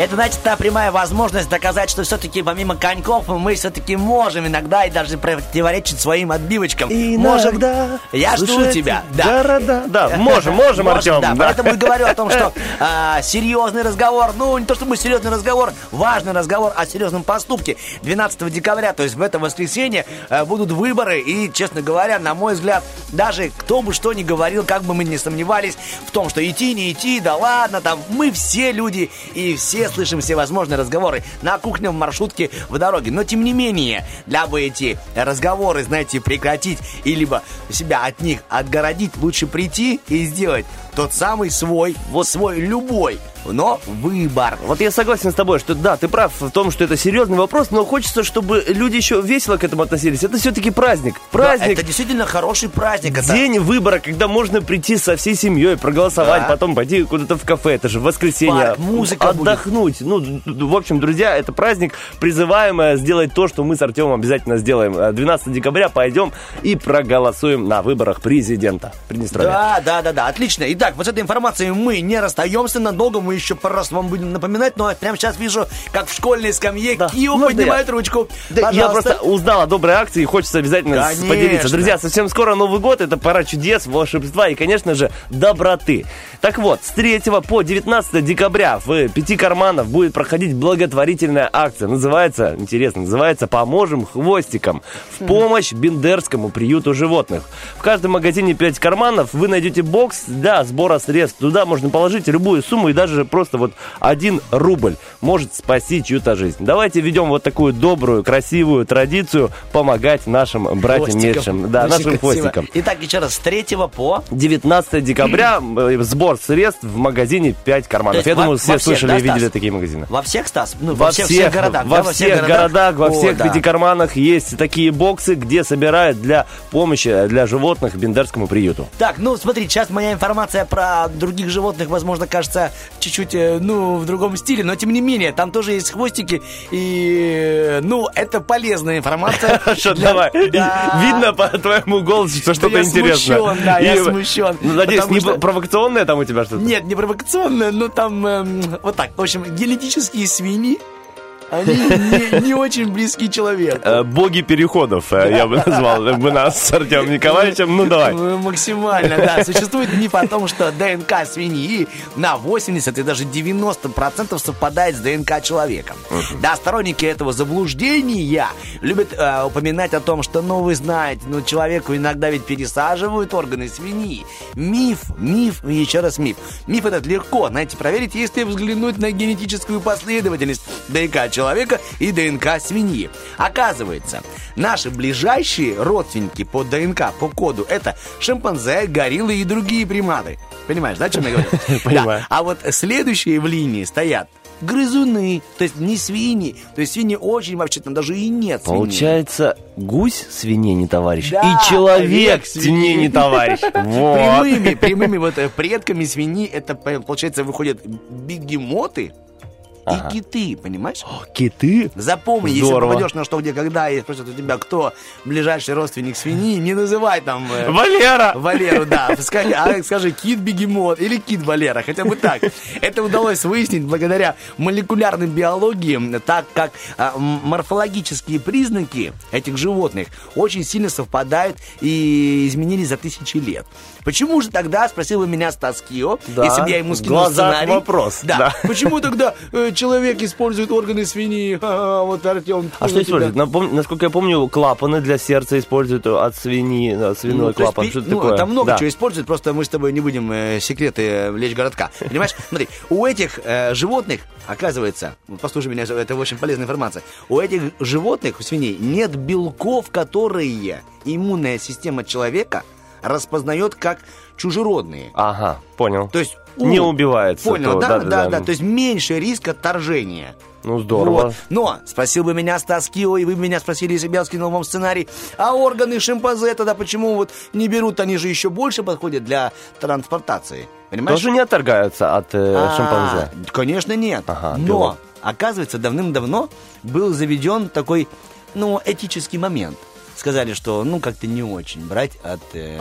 Это, значит, та прямая возможность доказать, что все-таки помимо коньков мы все-таки можем иногда и даже противоречить своим отбивочкам. можем. Я жду тебя. Да. Города. Да, можем, можем, Артем. Да, да. поэтому и говорю о том, что *laughs* а, серьезный разговор, ну, не то чтобы серьезный разговор, важный разговор о серьезном поступке. 12 декабря, то есть в это воскресенье, э, будут выборы, и, честно говоря, на мой взгляд, даже кто бы что ни говорил, как бы мы ни сомневались в том, что идти, не идти, да ладно, там, мы все люди, и все слышим все возможные разговоры на кухне, в маршрутке, в дороге. Но, тем не менее, дабы эти разговоры, знаете, прекратить и либо себя от них отгородить, лучше прийти и сделать тот самый свой, вот свой любой, но выбор. Вот я согласен с тобой, что да, ты прав в том, что это серьезный вопрос, но хочется, чтобы люди еще весело к этому относились. Это все-таки праздник. Да, Праздник. это действительно хороший праздник. это- День выбора, когда можно прийти со всей семьей, проголосовать, Да. потом пойти куда-то в кафе, это же воскресенье, Парк, музыка будет. отдохнуть. Ну, д- д- в общем, друзья, это праздник, призываем э, сделать то, что мы с Артемом обязательно сделаем. Э, 12 декабря пойдем и проголосуем на выборах президента Приднестровья. Да, да, да, да, отлично. Итак, вот с этой информацией мы не расстаемся надолго, мы еще пару раз вам будем напоминать, но прямо сейчас вижу, как в школьной скамье Да. Кио Можно поднимает я? ручку. Да, я просто узнал о доброй акции и хочется обязательно Конечно. поделиться. Друзья, совсем скоро Новый год, это пора чудес, волшебства и, конечно же, доброты. Так вот, с 3 по 19 декабря в пяти карманах будет проходить благотворительная акция. Называется, интересно, называется «Поможем хвостикам» в помощь Бендерскому приюту животных. В каждом магазине 5 карманов вы найдете бокс для сбора средств. Туда можно положить любую сумму и даже просто вот один рубль может спасти чью-то жизнь. Давайте ведем вот такую добрую, красивую традицию помогать нашим братьям меньшим, да, Очень нашим красиво. хвостикам. Итак, еще раз, с 3 по... 19 декабря *clears throat* э, сбор средств в магазине 5 карманов. Я во- думаю, все всех, слышали да, и видели Стас? такие магазины. Во всех, Стас? Ну, Во всех, городах, во да, всех городах, во всех да. пяти карманах есть такие боксы, где собирают для помощи для животных Бендерскому приюту. Так, ну смотри, сейчас моя информация про других животных, возможно, кажется чуть-чуть, э, ну, в другом стиле, но тем не менее, там тоже есть хвостики, и, ну, это полезная информация. *laughs* Хорошо, давай. Да. Видно по твоему голосу, что что-то я интересное. смущен, да, я смущен. Ну, надеюсь, не провокационное там у тебя что-то? Нет, не провокационная, но там эм, вот так. В общем, генетические свиньи, они не, не очень близки человеку. Э, Боги переходов, э, я бы назвал бы нас с Артемом Николаевичем. Ну, давай. Э, Максимально, да. Существует миф о том, что ДНК свиньи на 80 и даже 90% совпадает с ДНК человека. Да, сторонники этого заблуждения любят э, упоминать о том, что, ну, вы знаете, ну, человеку иногда ведь пересаживают органы свиньи. Миф, миф и еще раз миф. Миф этот легко, знаете, проверить, если взглянуть на генетическую последовательность ДНК человека и ДНК свиньи. Оказывается, наши ближайшие родственники по ДНК, по коду, это шимпанзе, гориллы и другие приматы. Понимаешь, да, о чем я говорю? *laughs* Понимаю. А вот следующие в линии стоят грызуны, то есть не свиньи. То есть свиньи очень вообще там даже и нет свиней. Получается, гусь свиней не товарищ, Да, и человек свиней не товарищ. *laughs* Вот. Прямыми, прямыми вот э, предками свиньи это, получается, выходят бегемоты, и киты, понимаешь? Киты? Запомни, если Здорово. попадешь на что, где, когда, и спросят у тебя, кто ближайший родственник свиньи, не называй там... э, Валера! Валеру, да. *laughs* Скажи, а скажи кит-бегемот или кит-валера, хотя бы так. Это удалось выяснить благодаря молекулярной биологии, так как м- морфологические признаки этих животных очень сильно совпадают и изменились за тысячи лет. Почему же тогда, спросил бы меня Стас Кио, Да, если бы я ему скинул глазах сценарий. вопрос, Да. да. Почему тогда э, человек использует органы свиньи? *laughs* Ха-ха, вот Артем. А что используют? Напом- Насколько я помню, клапаны для сердца используют от свиньи, да, свиной Ну, есть, клапан. пи- Что ну, такое? Там много Да. чего используют, просто мы с тобой не будем э, секреты э, влечь городка. *laughs* Понимаешь? Смотри, у этих э, животных, оказывается, послушай меня, это очень полезная информация, у этих животных, у свиней, нет белков, которые иммунная система человека распознает как чужеродные. Ага, понял. То есть у- Не убивается Понял, то, да, да, да-да-да. да, То есть меньше риск отторжения. Ну, здорово. Вот. Но спросил бы меня Стас Кио, и вы бы меня спросили, если бы я скинул вам сценарий, а органы шимпанзе тогда почему вот не берут, они же еще больше подходят для транспортации. Понимаешь? Тоже не отторгаются от э, А, шимпанзе? Конечно, нет. Ага, Но, белок. оказывается, давным-давно был заведен такой, ну, этический момент. Сказали, что, ну, как-то не очень брать от, э,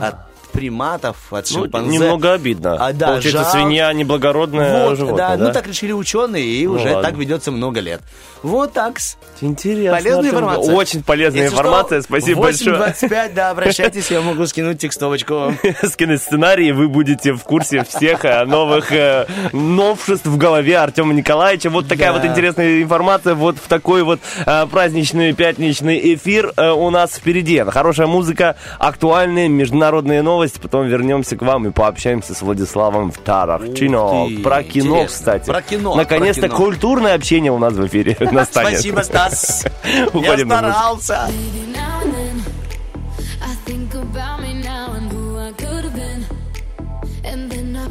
от приматов, от. Ну, шимпанзе. немного обидно. А, да, Получается, жалко. свинья неблагородное Вот, животное, да, да? ну так решили ученые, и Ну уже ладно. так ведется много лет. Вот так. Интересно. Полезная информация. Очень полезная Если информация, что, спасибо большое. 8.25, да, обращайтесь, я могу скинуть текстовочку. *laughs* скинуть сценарий, вы будете в курсе всех э, новых э, новшеств в голове Артема Николаевича. Вот такая вот интересная информация вот в такой вот э, праздничный пятничный эфир у нас впереди. Хорошая музыка, актуальные международные новости. Потом вернемся к вам и пообщаемся с Владиславом Тарахчино. Ух ты, Про кино, интересно. кстати. Про кино, Наконец-то про кино. культурное общение у нас в эфире *laughs* настанет. Спасибо, Стас. *laughs* Я старался.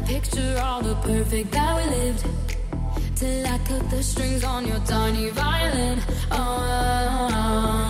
Picture all the perfect that we lived. Till I cut the strings on your tiny violin. Oh,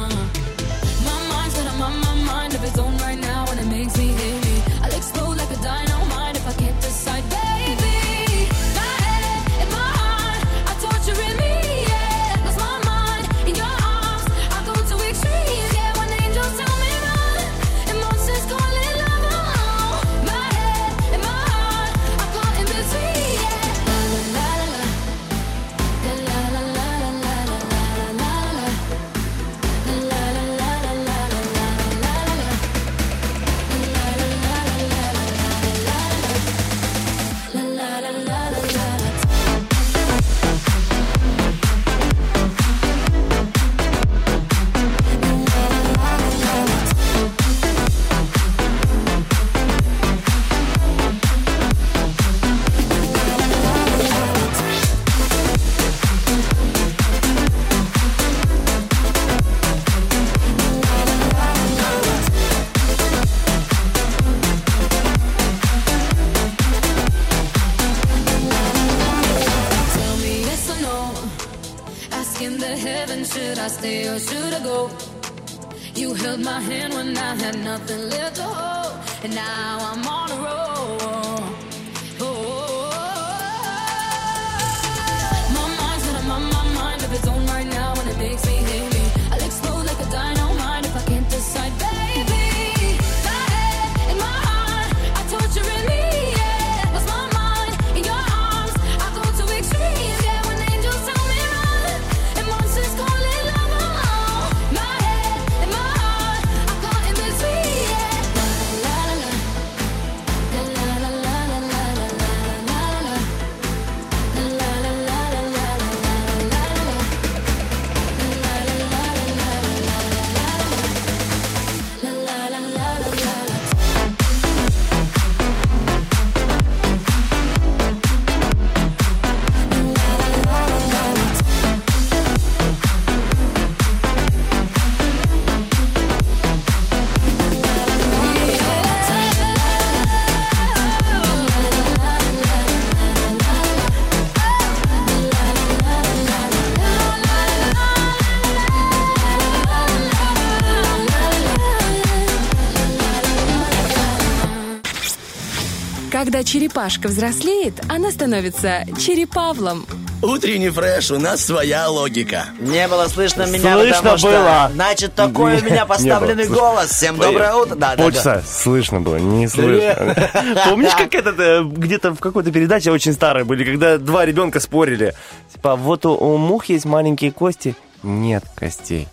Когда черепашка взрослеет, она становится черепавлом. Утренний фреш, у нас своя логика. Не было слышно меня, Слышно потому что... было. Значит, такой у меня поставленный Не было. голос. Всем доброе утро. Да, да, да. Полчаса слышно было, не слышно. *laughs* Помнишь, как этот, э, где-то в какой-то передаче очень старой были, когда два ребенка спорили? Типа, вот у, у мух есть маленькие кости. Нет костей.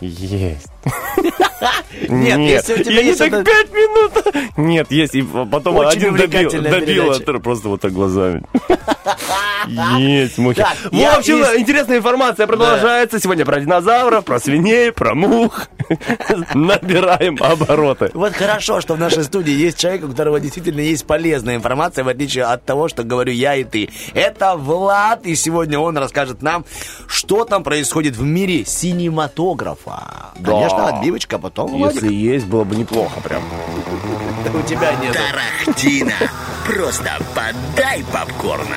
Есть. Нет, если у тебя есть так пять минут. Нет, есть. И потом Очень один добил, добил, просто вот так глазами. *laughs* Есть, мухи. В общем, интересная информация продолжается. Сегодня про динозавров, про свиней, про мух. *laughs* Набираем обороты. Вот хорошо, что в нашей студии есть человек, у которого действительно есть полезная информация, в отличие от того, что говорю я и ты. Это Влад, и сегодня он расскажет нам, что там происходит в мире синематографа. Конечно, отбивочка, потом Владик. Если есть, было бы неплохо прям. Да у тебя нет. Тарахтина. Просто подай попкорна.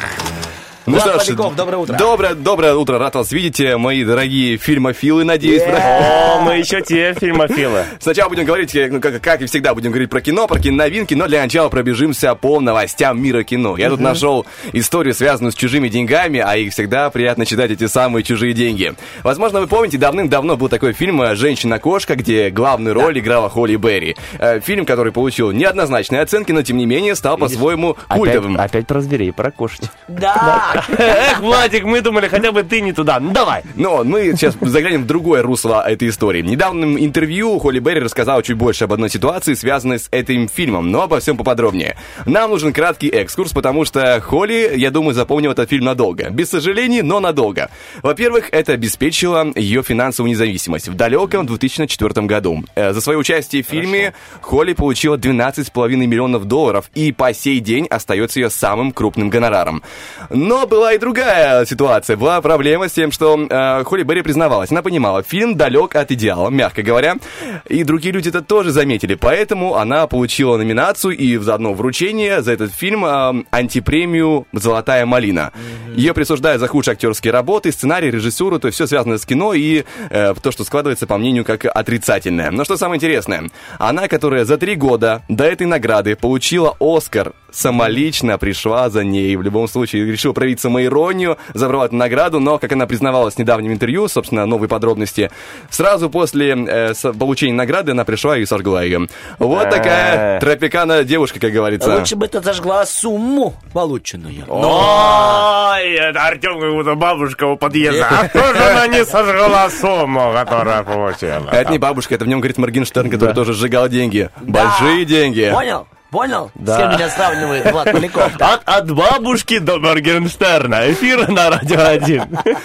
Ну Влад Поляков, доброе утро. Доброе, доброе утро, рад вас видеть, э, мои дорогие фильмофилы, надеюсь. О, мы еще те фильмофилы. Сначала будем говорить, э, ну, как, как и всегда, будем говорить про кино, про киноновинки, но для начала пробежимся по новостям мира кино. Я тут нашел историю, связанную с чужими деньгами, а их всегда приятно читать, эти самые чужие деньги. Возможно, вы помните, давным-давно был такой фильм э, «Женщина-кошка», где главную роль играла Холли Берри. Фильм, который получил неоднозначные оценки, но тем не менее стал по-своему Опять, культовым. опять про зверей, про кошечек. Да. *laughs* Эх, Владик, мы думали, хотя бы ты не туда. Ну давай. Но мы сейчас заглянем в другое русло этой истории. В недавнем интервью Холли Берри рассказала чуть больше об одной ситуации, связанной с этим фильмом, но обо всем поподробнее. Нам нужен краткий экскурс, потому что Холли, я думаю, запомнил этот фильм надолго. Без сожалений, но надолго. Во-первых, это обеспечило ее финансовую независимость в далеком 2004 году. Э, За свое участие в фильме Холли получила 12,5 миллионов долларов и по сей день остается ее самым крупным гонораром. Но была и другая ситуация. Была проблема с тем, что э, Холли Берри признавалась. Она понимала, фильм далек от идеала, мягко говоря. И другие люди это тоже заметили. Поэтому она получила номинацию и заодно вручение за этот фильм э, антипремию «Золотая малина». Ее присуждают за худшие актерские работы, сценарий, режиссуру, то есть все связано с кино и э, то, что складывается, по мнению, как отрицательное. Но что самое интересное, она, которая за три года до этой награды получила Оскар, самолично пришла за ней. В любом случае, решила проявить самоиронию, забрала эту награду, но, как она признавалась в недавнем интервью, собственно, новые подробности, сразу после э, получения награды она пришла и сожгла ее. Вот такая тропикана девушка, как говорится. Лучше бы ты зажгла сумму полученную. Ой, это Артем как будто бабушка у подъезда. А кто же она не сожгла сумму, которая получила? Это не бабушка, это в нем говорит Моргенштерн, который тоже сжигал деньги. Большие деньги. Понял? Понял? Да. С кем меня сравнивает Влад Поляков? *laughs* От, от бабушки до Моргенштерна. Эфир на Радио 1.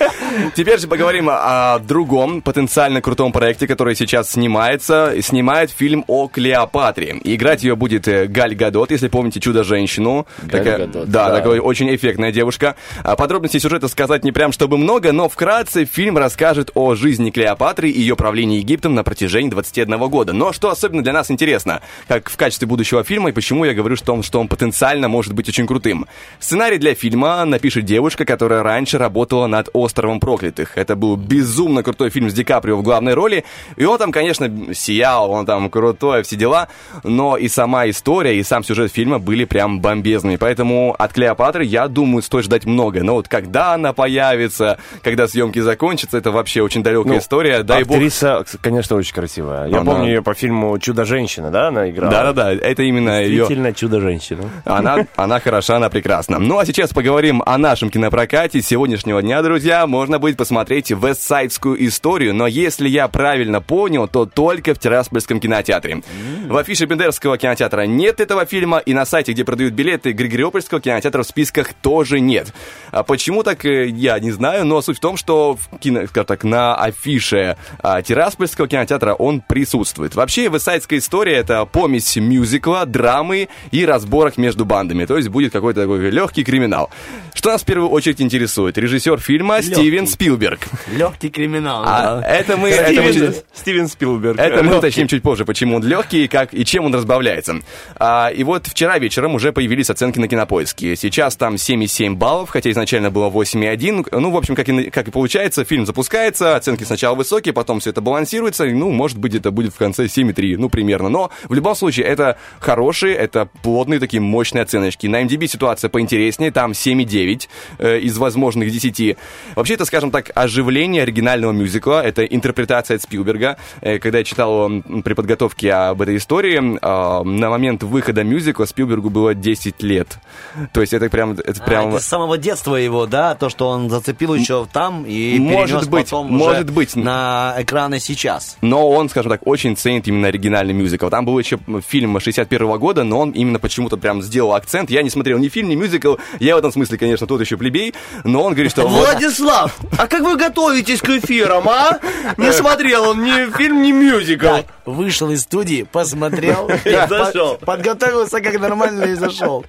*laughs* Теперь же поговорим о, о другом потенциально крутом проекте, который сейчас снимается. Снимает фильм о Клеопатре. И играть ее будет э, Галь Гадот, если помните «Чудо-женщину». Такая- Гадот, да, да. такая очень эффектная девушка. А Подробностей сюжета сказать не прям чтобы много, но вкратце фильм расскажет о жизни Клеопатры и ее правлении Египтом на протяжении 21 года. Но что особенно для нас интересно, как в качестве будущего фильма, и почему я говорю, что он, что он потенциально может быть очень крутым. Сценарий для фильма напишет девушка, которая раньше работала над «Островом проклятых». Это был безумно крутой фильм с Ди Каприо в главной роли. И он там, конечно, сиял, он там крутой, все дела. Но и сама история, и сам сюжет фильма были прям бомбезными. Поэтому от Клеопатры, я думаю, стоит ждать много. Но вот когда она появится, когда съемки закончатся, это вообще очень далекая история. Дай бог. Ну, Актриса, конечно, очень красивая. Я Она- помню ее по фильму «Чудо-женщина», да, она играла? Да-да-да, это именно ее... Действительно чудо-женщина. Она, она хороша, она прекрасна. Ну а сейчас поговорим о нашем кинопрокате. Сегодняшнего дня, друзья, можно будет посмотреть вестсайдскую историю, но если я правильно понял, то только в Тираспольском кинотеатре. В афише Бендерского кинотеатра нет этого фильма, и на сайте, где продают билеты Григориопольского кинотеатра в списках тоже нет. А почему так, э, я не знаю, но суть в том, что в кино, скажем так, на афише а, Тираспольского кинотеатра он присутствует. Вообще, вестсайдская история — это помесь мюзикла, драмы и разборок между бандами. То есть будет какой-то такой легкий криминал. Что нас в первую очередь интересует? Режиссер фильма Стивен Спилберг. Легкий криминал. А да. это мы... это мы- Стивен, Стивен Спилберг. это мы Лёгкий. уточним чуть позже, почему он легкий и, как, и чем он разбавляется. А, и вот вчера вечером уже появились оценки на кинопоиске. Сейчас там 7,7 баллов, хотя изначально было 8,1. Ну, в общем, как и, как и получается, фильм запускается, оценки сначала высокие, потом все это балансируется, и, ну, может быть, это будет в конце 7,3, ну, примерно. Но в любом случае, это хороший хорошие, это плотные такие мощные оценочки. На MDB ситуация поинтереснее, там 7,9 э, из возможных 10. Вообще, это, скажем так, оживление оригинального мюзикла, это интерпретация от Спилберга. Э, когда я читал при подготовке об этой истории, э, на момент выхода мюзикла Спилбергу было 10 лет. То есть это прям... Это А, прям... это с самого детства его, да, то, что он зацепил еще там и Может быть, потом может уже быть. на экраны сейчас. Но он, скажем так, очень ценит именно оригинальный мюзикл. Там был еще фильм 61 года, но он именно почему-то прям сделал акцент. Я не смотрел ни фильм, ни мюзикл. Я в этом смысле, конечно, тот еще плебей. Но он говорит, что... Владислав, а как вы готовитесь к эфирам, а? Не смотрел он ни фильм, ни мюзикл. Вышел из студии, посмотрел, *laughs* Зашел. по- подготовился как нормально и зашел.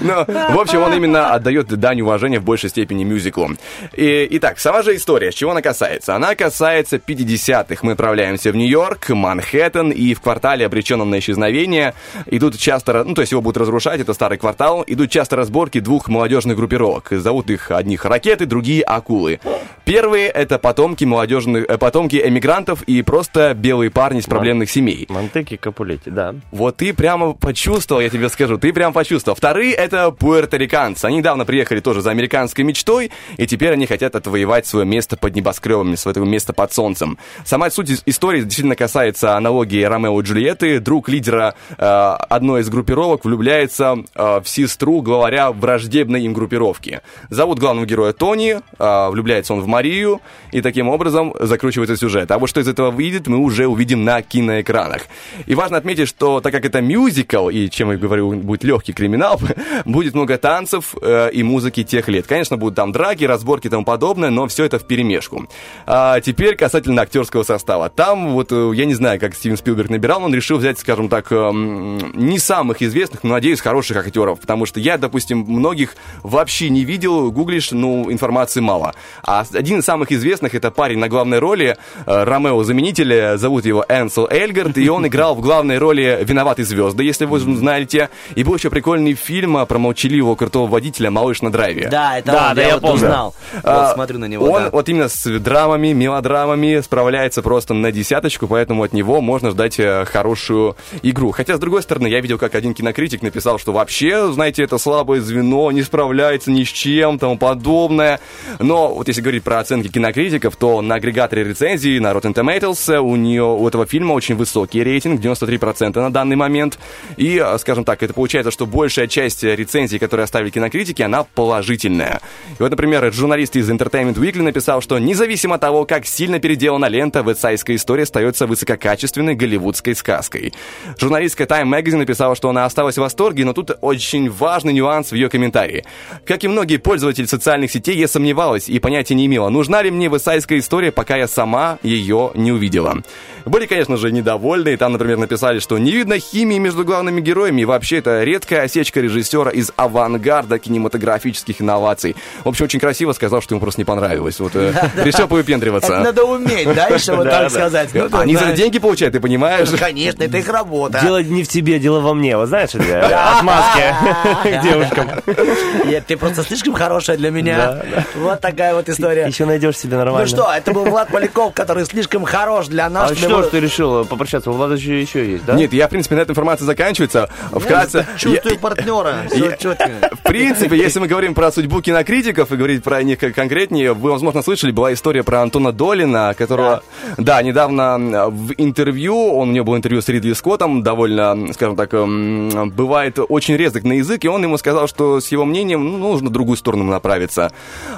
Но, в общем, он именно отдает дань уважения в большей степени мюзиклу. И, итак, сама же история, с чего она касается? Она касается 50-х. Мы отправляемся в Нью-Йорк, Манхэттен, и в квартале, обреченном на исчезновение, идут часто, ну, то есть его будут разрушать, это старый квартал, идут часто разборки двух молодежных группировок. Зовут их одних ракеты, другие акулы. Первые — это потомки молодежных, э, потомки эмигрантов и просто белые парни из проблемных семей. Монтеки Капулетти, да. Вот ты прямо почувствовал, я тебе скажу, ты прям почувствовал. Вторые — это пуэрториканцы. Они недавно приехали тоже за американской мечтой, и теперь они хотят отвоевать свое место под небоскребами, свое место под солнцем. Сама суть ис- истории действительно касается аналогии Ромео и Джульетты. Друг лидера э, одной из группировок влюбляется э, в сестру главаря враждебной им группировки. Зовут главного героя Тони, э, влюбляется он в Марию, и таким образом закручивается сюжет. А вот что из этого выйдет, мы уже увидим на киноэкранах. И важно отметить, что так как это мюзикл, и чем я говорю, будет легкий криминал, *laughs* будет много танцев э, и музыки тех лет. Конечно, будут там драки, разборки и тому подобное, но все это в перемешку. А теперь касательно актерского состава. Там вот, э, я не знаю, как Стивен Спилберг набирал, он решил взять, скажем так, эм, не самых известных, но, надеюсь, хороших актеров. Потому что я, допустим, многих вообще не видел, гуглишь, ну, информации мало. А один из самых известных это парень на главной роли, э, Ромео заменитель, зовут его Энсел Эльгард, и он играл в главной роли «Виноваты звезды», если вы знаете. И был еще прикольный фильм э, про молчаливого крутого водителя «Малыш на драйве». Да, это Да, он, да, я, я вот помню. узнал. А, Вот смотрю на него, Он да. вот именно с драмами, мелодрамами справляется просто на десяточку, поэтому от него можно ждать э, хорошую игру. Хотя, с другой стороны, я видел, как один кинокритик написал, что вообще, знаете, это слабое звено, не справляется ни с чем, тому подобное. Но вот если говорить про оценки кинокритиков, то на агрегаторе рецензий, на Rotten Tomatoes, у нее, у этого фильма очень высокий рейтинг, 93% на данный момент. И, э, скажем так, это получается, что большая часть рецензий, которые оставили кинокритики, она положительная. И вот, например, журналист из Entertainment Weekly написал, что независимо от того, как сильно переделана лента, вестсайдская история остается высококачественной голливудской сказкой. Журналистка Time Magazine написала, что она осталась в восторге, но тут очень важный нюанс в ее комментарии. Как и многие пользователи социальных сетей, я сомневалась и понятия не имела, нужна ли мне вестсайдская история, пока я сама ее не увидела. Были, конечно же, недовольны, и там, например, написали, что не видно химии между главными героями, и вообще это редкая осечка режиссера из авангарда кинематографических инноваций. В общем, очень красиво сказал, что ему просто не понравилось. Вот э, решил повыпендриваться. Надо уметь, да, еще вот так сказать. Ну, Они за деньги получают, ты понимаешь? Ну, Конечно, это их работа. Дело не в тебе, дело во мне. Вот знаешь, это *laughs* отмазки к *laughs* девушкам. Нет, Ты просто слишком хорошая для меня. Вот такая вот история. Еще найдешь себе нормально. Ну что, это был Влад Поляков, который слишком хорош для нас. А что ж ты решил попрощаться? У Влада еще, еще есть, да? Нет, я, в принципе, на этой информация заканчивается. Вкратце, Чувствую партнера. Все четко. В принципе, если мы говорим про судьбу кинокритиков и говорить про них конкретнее, вы, возможно, слышали, была история про Антона Долина, которого, да, недавно в интервью, он, у него было интервью с Ридли Скоттом, довольно, скажем так, м, бывает очень резок на язык, и он ему сказал, что с его мнением ну, нужно в другую сторону направиться.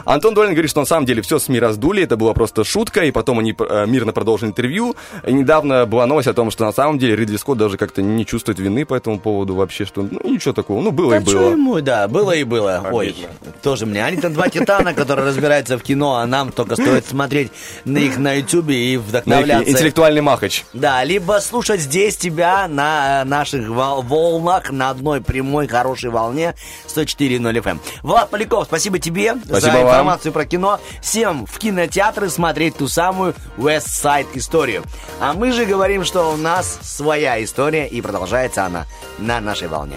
Антон Долин говорит, что на самом деле все СМИ раздули, это была просто шутка, и потом они э, мирно продолжили интервью. И недавно была новость о том, что на самом деле Ридли Скотт даже как-то не чувствует вины по этому поводу вообще, что ну ничего такого, ну было и Да было. ему, да, было и было. Ой, тоже мне. Они-то два титана, которые разбираются в кино, а нам только стоит смотреть на их на ютубе и вдохновляться. интеллектуальный махач. Да, либо слушать здесь тебя на э, наших вол- волнах, на одной прямой хорошей волне 104.0 FM. Влад Поляков, спасибо тебе Спасибо за вам. информацию про кино. Всем в кинотеатры смотреть ту самую West Side историю. А мы же говорим, что у нас своя история, и продолжается она на нашей волне.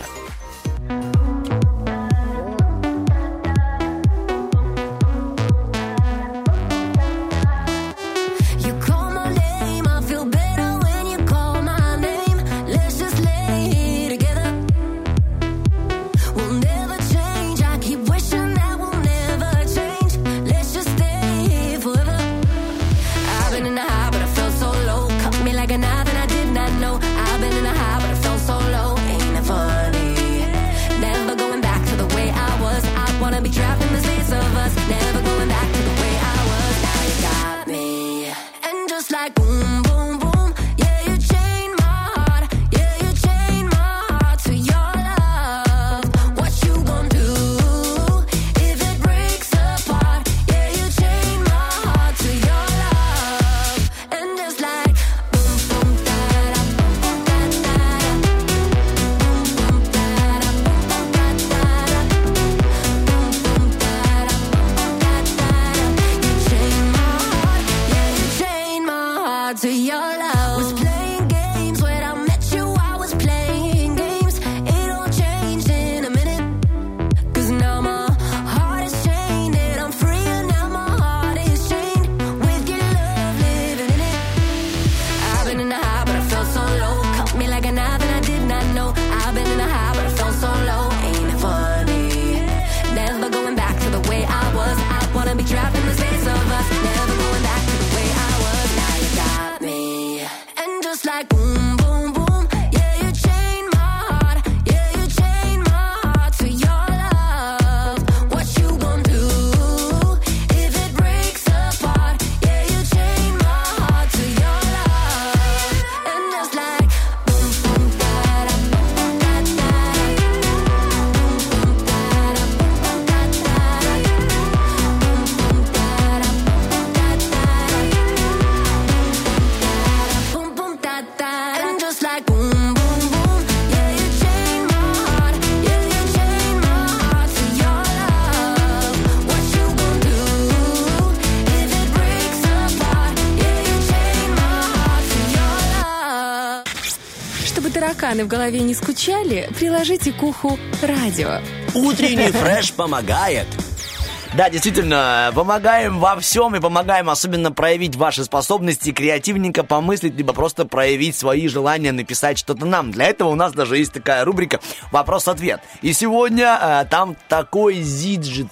Тараканы в голове не скучали, приложите к уху радио. Утренний фреш помогает. Да, действительно, помогаем во всем и помогаем особенно проявить ваши способности, креативненько помыслить, либо просто проявить свои желания, написать что-то нам. Для этого у нас даже есть такая рубрика «Вопрос-ответ». И сегодня э, там такой зиджит.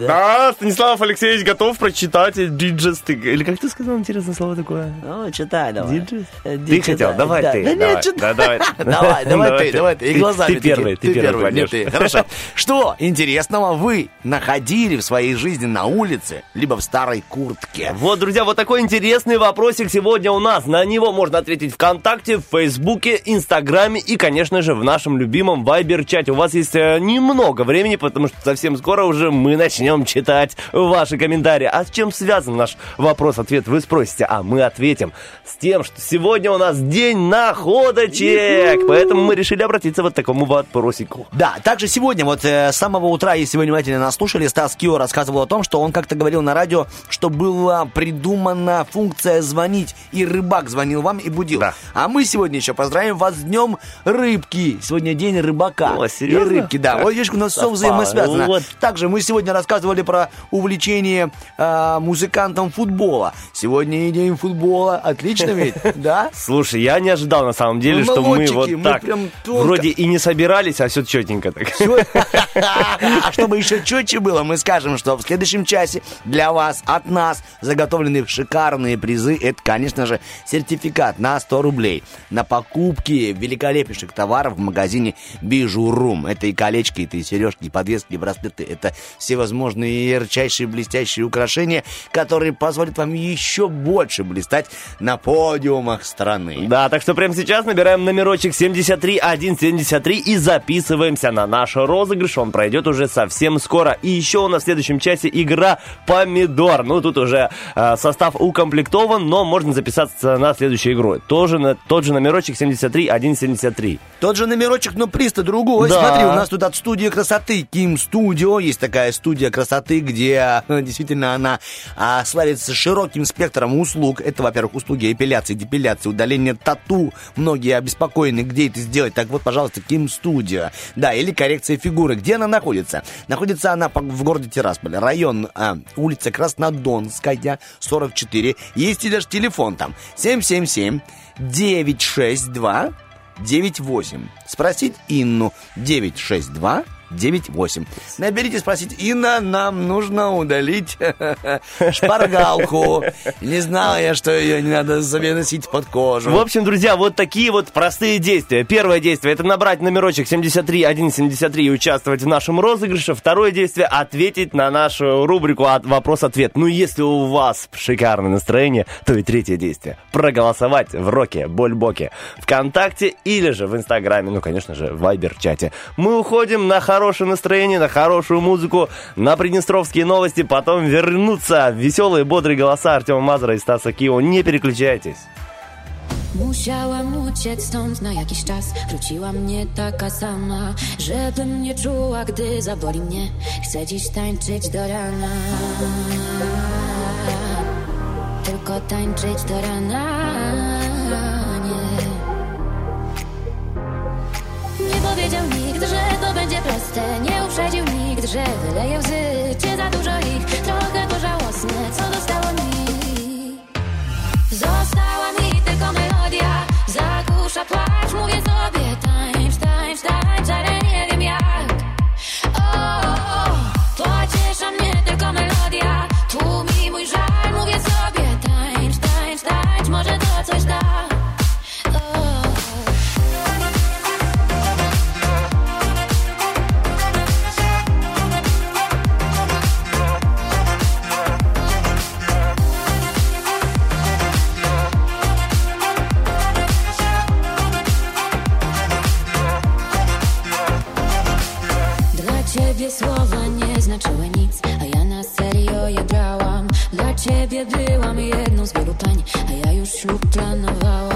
Да, Станислав Алексеевич готов прочитать диджест. Или как ты сказал интересное слово такое? Ну, читай давай. Диджест? Э, Ты хотел, давай Да. ты. Да давай, нет, читай. да, давай. *laughs* Давай, ты, давай ты. И глазами Ты первый, ты первый. Хорошо. Что интересного вы находили в своей жизни на улице, либо в старой куртке? Вот, друзья, вот такой интересный вопросик сегодня у нас. На него можно ответить ВКонтакте, в Фейсбуке, Инстаграме и, конечно же, в нашем любимом Вайбер-чате. У вас есть э, немного времени, потому что совсем скоро уже мы начнем читать ваши комментарии. А с чем связан наш вопрос-ответ, вы спросите, а мы ответим с тем, что сегодня у нас день находочек. Поэтому мы решили обратиться вот к такому вопросику. Да, также сегодня, вот э, с самого утра, если вы внимательно нас слушали, Стас Кио рассказывал о том, что он как-то говорил на радио, что была придумана функция звонить, и рыбак звонил вам и будил. Да. А мы сегодня еще поздравим вас с днем рыбки. Сегодня день рыбака. О, серьезно? И рыбки, да. Вот видишь, у нас все взаимосвязано. Вот. Также мы сегодня рассказывали про увлечение э, музыкантом футбола. Сегодня и день футбола. Отлично ведь, *laughs* да? Слушай, я не ожидал на самом деле, Мы что мы вот так вроде и не собирались, а все четенько так. *laughs* *laughs* А чтобы еще четче было, мы скажем, что в следующем часе для вас, от нас, заготовлены шикарные призы. Это, конечно же, сертификат на 100 рублей на покупки великолепнейших товаров в магазине Бижурум. Это и колечки, это и сережки, и подвески, и браслеты. Это всевозможные ярчайшие, блестящие украшения, которые позволят вам еще больше блистать на подиумах страны. Да, так что прямо сейчас набираем номерочек 73173 и записываемся на наш розыгрыш. Он пройдет уже совсем скоро. И еще у нас в следующем часе игра «Помидор». Ну, тут уже э, состав укомплектован, но можно записаться на следующую игру. Тоже на, тот же номерочек 73173. Тот же номерочек, но приз-то другой. Да. Смотри, у нас тут от студии красоты Ким Студио. Есть такая студия красоты, где э, действительно она а, славится широким спектром услуг. Это, во-первых, услуги эпиляции, депиляции, удаления тату. Многие обеспокоены, где это сделать. Так вот, пожалуйста, Ким Студио. Да, или коррекция фигуры. Где она находится? Находится она в городе Тирасполь. Район, а, улица Краснодонская, 44. Есть и даже телефон там. 777 962 98. Спросить Инну 962 98. Наберите, спросить, Инна, нам нужно удалить *laughs* шпаргалку. Не знала я, что ее не надо себе носить под кожу. В общем, друзья, вот такие вот простые действия. Первое действие это набрать номерочек 73173 и участвовать в нашем розыгрыше. Второе действие ответить на нашу рубрику от вопрос-ответ. Ну, если у вас шикарное настроение, то и третье действие проголосовать в Роке Больбоке ВКонтакте или же в Инстаграме, ну, конечно же, в Вайбер-чате. Мы уходим на хорошее настроение, на хорошую музыку, на приднестровские новости, потом вернутся веселые, бодрые голоса Артема Мазера и Стаса Кио. Не переключайтесь. Musiałam uciec stąd na jakiś czas Wróciłam nie taka sama Żebym nie czuła, gdy zaboli mnie Chcę dziś tańczyć do rana Tylko tańczyć do rana powiedział nikt, że to będzie proste. Nie uprzedził nikt, że wyleje łzy Czy za dużo ich, trochę to żałosne Co dostało mi. Została mi tylko melodia. Zagłusza płacz, ciebie słowa nie znaczyły nic, a ja na serio je brałam. Dla ciebie byłam jedną z wielu pań, a ja już ślub planowałam.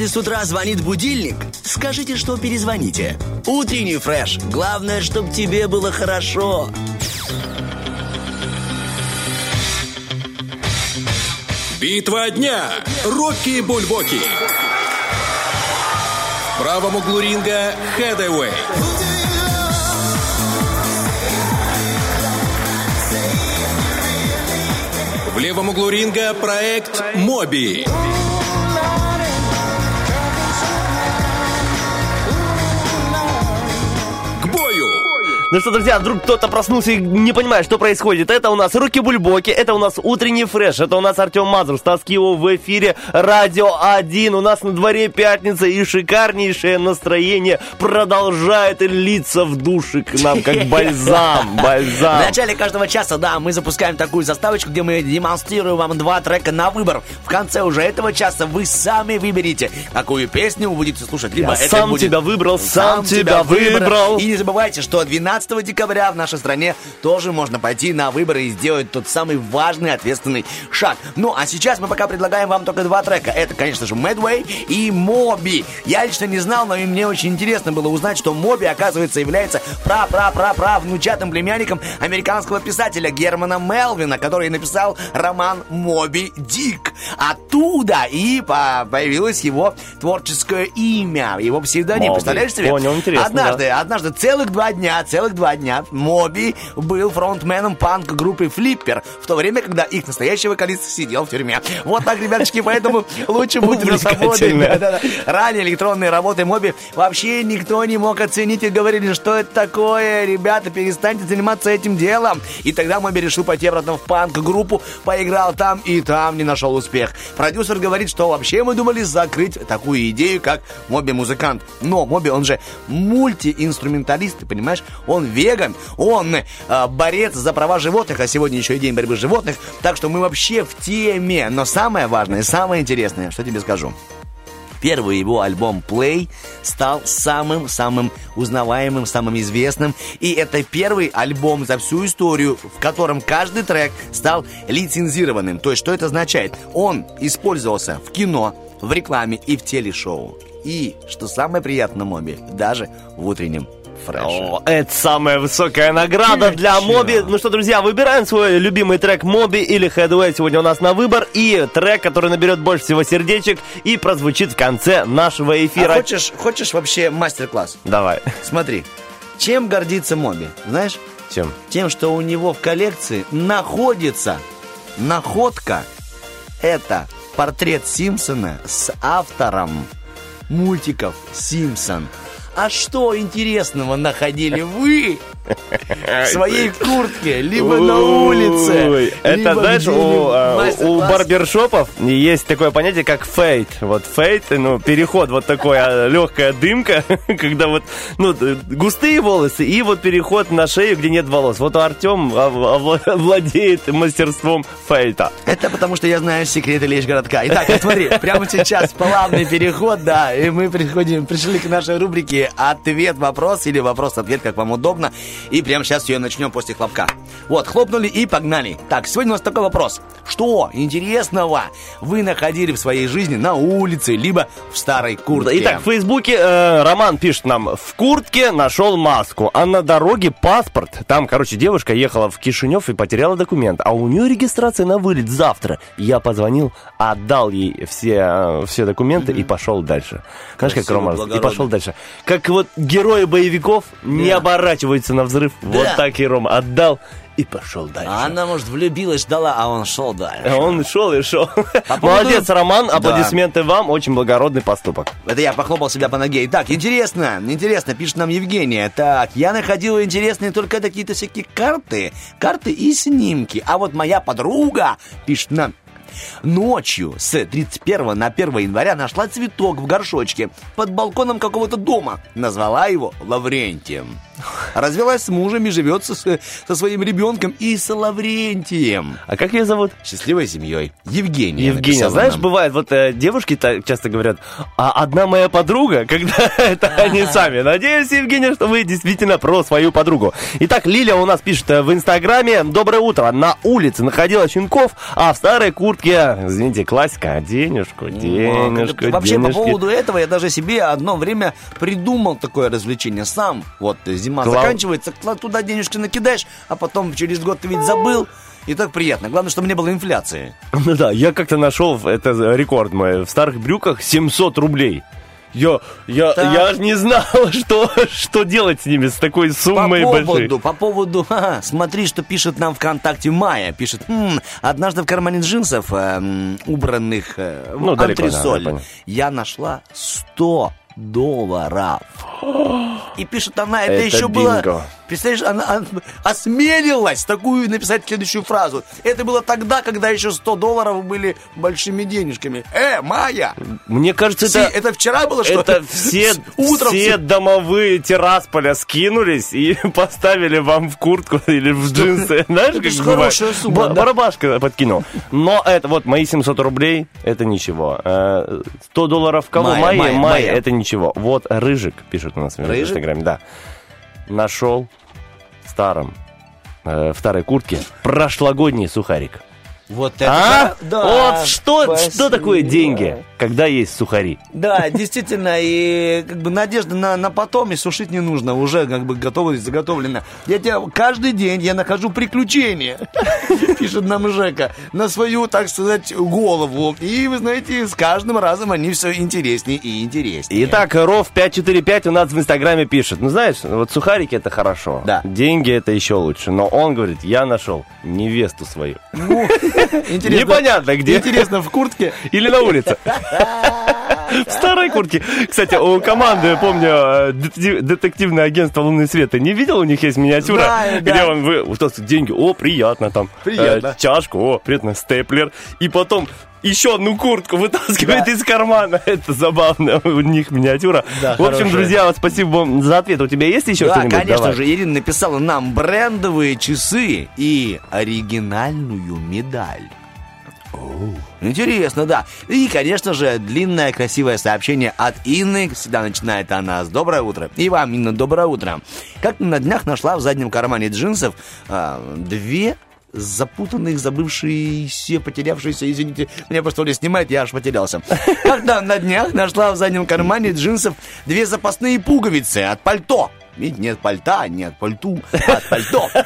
Если с утра звонит будильник, скажите, что перезвоните. Утренний фреш. Главное, чтобы тебе было хорошо. Битва дня. Рокки Бульбоки. В правом углу ринга Хэдэуэй. В левом углу ринга проект Моби. К Ну что, друзья, вдруг кто-то проснулся и не понимает, что происходит. Это у нас Руки Бульбоки, это у нас Утренний Фреш, это у нас Артем Мазур, Стас Киев в эфире Радио 1. У нас на дворе пятница и шикарнейшее настроение продолжает литься в души к нам, как *laughs* бальзам, В бальзам. начале каждого часа, да, мы запускаем такую заставочку, где мы демонстрируем вам два трека на выбор. В конце уже этого часа вы сами выберите, какую песню вы будете слушать. Либо Я это сам будет тебя выбрал, сам тебя выбрал. И не забывайте, что 12 декабря в нашей стране тоже можно пойти на выборы и сделать тот самый важный ответственный шаг. Ну, а сейчас мы пока предлагаем вам только два трека. Это, конечно же, Medway и Моби. Я лично не знал, но и мне очень интересно было узнать, что Моби, оказывается, является пра-пра-пра-пра внучатым племянником американского писателя Германа Мелвина, который написал роман Моби Дик. Оттуда и по- появилось его творческое имя, его псевдоним. Моби. Представляешь себе? Понял, интересно, Однажды, да. однажды, целых два дня, целых два дня Моби был фронтменом панк-группы Флиппер, в то время, когда их настоящий вокалист сидел в тюрьме. Вот так, ребяточки, поэтому лучше будьте на свободе. *laughs* Ранее электронные работы Моби вообще никто не мог оценить и говорили, что это такое, ребята, перестаньте заниматься этим делом. И тогда Моби решил пойти обратно в панк-группу, поиграл там и там не нашел успех. Продюсер говорит, что вообще мы думали закрыть такую идею, как Моби-музыкант. Но Моби, он же мультиинструменталист, ты понимаешь? Он веган, он э, борец за права животных, а сегодня еще и день борьбы животных, так что мы вообще в теме. Но самое важное, самое интересное, что тебе скажу. Первый его альбом Play стал самым-самым узнаваемым, самым известным. И это первый альбом за всю историю, в котором каждый трек стал лицензированным. То есть, что это означает? Он использовался в кино, в рекламе и в телешоу. И, что самое приятное, Моби, даже в утреннем фреше. О, это самая высокая награда для Моби. Ну что, друзья, выбираем свой любимый трек Моби или Headway сегодня у нас на выбор. И трек, который наберет больше всего сердечек и прозвучит в конце нашего эфира. А хочешь, хочешь вообще мастер-класс? Давай. Смотри, чем гордится Моби? Знаешь? Чем? Тем, что у него в коллекции находится находка. Это портрет Симпсона с автором мультиков Симпсон. А что интересного находили вы в своей куртке, либо на улице? Это, знаешь, у, у барбершопов есть такое понятие, как фейт. Вот фейт, ну, переход, вот такая легкая дымка, *laughs* когда вот, ну, густые волосы и вот переход на шею, где нет волос. Вот Артем владеет мастерством фейта. Это потому, что я знаю секреты лишь городка. Итак, смотри, прямо сейчас плавный переход, да, и мы приходим, пришли к нашей рубрике «Ответ-вопрос» или «Вопрос-ответ», как вам удобно. И прямо сейчас ее начнем после хлопка. Вот, хлопнули и погнали. Так, сегодня у нас такой вопрос. Что интересного вы находили в своей жизни на улице, либо в старой куртке? Итак, в Фейсбуке э, Роман пишет нам, в куртке нашел маску, а на дороге паспорт. Там, короче, девушка ехала в Кишинев и потеряла документ, а у нее регистрация на вылет завтра. Я позвонил, отдал ей все, э, все документы и пошел дальше. Знаешь, как Рома, и пошел дальше. Как вот герои боевиков не Да. оборачиваются на взрыв. Вот Да. так и Рома отдал и пошел дальше. А она, может, влюбилась, ждала, а он шел дальше. А *laughs* Он шел и шел. поводу- Молодец, Роман, Да. аплодисменты вам, очень благородный поступок. Это я похлопал себя по ноге. Итак, интересно, интересно, пишет нам Евгения. Так, я находила интересные только какие-то всякие карты, карты и снимки. А вот моя подруга, пишет нам, Ночью с 31 на 1 января нашла цветок в горшочке под балконом какого-то дома. Назвала его Лаврентием. Развелась с мужем и живет со, со своим ребенком и с Лаврентием. А как ее зовут? Счастливой семьей. Евгения. Евгения, знаешь, нам. бывает, вот э, девушки часто говорят, а одна моя подруга, *laughs* когда это они сами. Надеюсь, Евгения, что вы действительно про свою подругу. Итак, Лиля у нас пишет э, в Инстаграме, доброе утро, на улице находила щенков, а в старой куртке куртке, извините, классика, денежку, денежку, Ну, Вообще, по денежки. поводу этого я даже себе одно время придумал такое развлечение сам. Вот зима Клав- заканчивается, туда денежки накидаешь, а потом через год ты ведь забыл. И так приятно. Главное, чтобы не было инфляции. *laughs* Ну да, я как-то нашел, это рекорд мой, в старых брюках 700 рублей. Я, я, Так. я не знал, *laughs* что, что делать с ними, с такой По суммой большой. поводу, по поводу, *laughs* ха, смотри, что пишет нам ВКонтакте Майя. Пишет, «М, однажды в кармане джинсов, э, убранных э, в Ну, далеко, да, антресоль, я нашла 100 долларов. *gasps* И пишет она, это, Это еще было... Представляешь, она, она осмелилась такую написать следующую фразу. Это было тогда, когда еще 100 долларов были большими денежками. Э, Майя! Мне кажется, Си- это... это вчера было, что Это *laughs* все, утром все домовые террасполя скинулись и *laughs* поставили вам в куртку или в джинсы. *laughs* Знаешь, Это как бывает? хорошая сумма, да. Барабашка подкинул. Но это вот мои 700 рублей, это ничего. Э, 100 долларов кого? Майя, Майя, это ничего. Вот Рыжик пишет у нас в? Инстаграме, да. Нашел старом, э, в старой куртке. Прошлогодний сухарик. Вот это А? да, вот что, что такое деньги, когда есть сухари? Да, действительно, и как бы надежда на, на потом, и сушить не нужно, уже как бы готово и заготовлено. Я тебя каждый день я нахожу приключения, *laughs* пишет нам Жека, на свою, так сказать, голову. И вы знаете, с каждым разом они все интереснее и интереснее. Итак, Ров 545 у нас в Инстаграме пишет. Ну, знаешь, вот сухарики это хорошо. Да. Деньги это еще лучше. Но он говорит, я нашел невесту свою. *laughs* Интересно- Непонятно где. Интересно, в куртке? Или на улице. В старой куртке. Кстати, у команды, помню, э, детектив- детективное агентство «Лунный свет». Ты не видел, у них есть миниатюра, где да. он, вы, вот деньги, о, приятно там. Приятно. Э, чашку, о, приятно, степлер. И потом еще одну куртку вытаскивает из кармана. *laughs* Это забавно, у них миниатюра. Да, В общем, хорошая. друзья, спасибо вам за ответ. У тебя есть еще Да, что-нибудь? конечно Давай. же, Ирина написала нам брендовые часы и оригинальную медаль. Интересно, да. И, конечно же, длинное красивое сообщение от Инны. Всегда начинает она с «Доброе утро». И вам, Инна, доброе утро. Как на днях нашла в заднем кармане джинсов а, две запутанных, забывшиеся, потерявшиеся, извините, меня просто Оля снимает, я аж потерялся. Когда на днях нашла в заднем кармане джинсов две запасные пуговицы от пальто. Видите, нет пальта, нет пальту, от пальто. *laughs*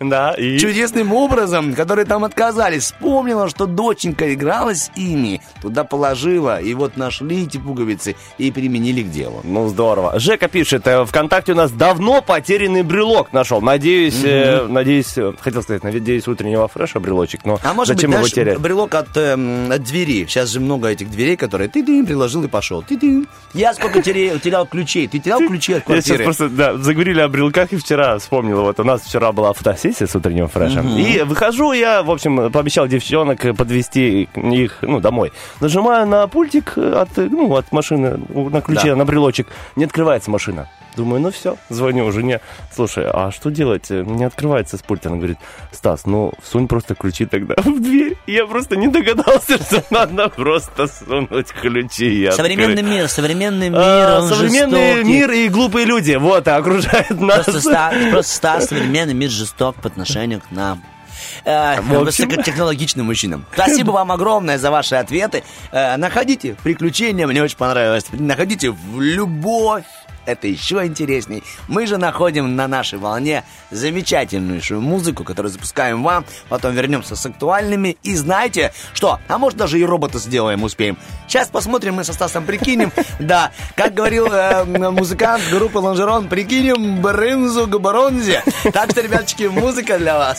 Да, и... Чудесным образом, которые там отказались, вспомнила, что доченька играла с ими, туда положила, и вот нашли эти пуговицы и применили к делу. Ну, здорово. Жека пишет, э, ВКонтакте у нас давно потерянный брелок нашел. Надеюсь, э, надеюсь, э, хотел сказать, надеюсь, утреннего фреша брелочек, но А может зачем быть, его знаешь, терять? брелок от, эм, от двери. Сейчас же много этих дверей, которые ты ты приложил и пошел. Ты ты. Я сколько терял, терял ключей. Ты терял ключи от *laughs* квартиры? Просто, да, заговорили о брелках, и вчера вспомнил, вот у нас вчера была фотосессия с утренним фрешем, и выхожу я, в общем, пообещал девчонок подвести их, ну, домой. Нажимаю на пультик от, ну, от машины, на ключе, Да. на брелочек, не открывается машина. Думаю, ну все, звоню жене. Слушай, а что делать? Не открывается с пульта. Она говорит, Стас, ну всунь просто ключи тогда в дверь. Я просто не догадался, что надо просто сунуть ключи. и Современный открыть. мир, современный мир, А, он современный жестокий. мир и глупые люди, вот, окружают нас. Просто, ста- просто стар, современный мир жесток по отношению к нам. Э, общем. высокотехнологичным мужчинам. Спасибо вам огромное за ваши ответы. Э, находите приключения, мне очень понравилось. Находите в любовь. Это еще интересней. Мы же находим на нашей волне замечательнейшую музыку, которую запускаем вам. Потом вернемся с актуальными. И знаете что? А может даже и робота сделаем, успеем. Сейчас посмотрим, мы со Стасом прикинем. *laughs* Да, как говорил э, музыкант группы Лонжерон, прикинем брынзу к бронзе. Так что, ребяточки, музыка для вас.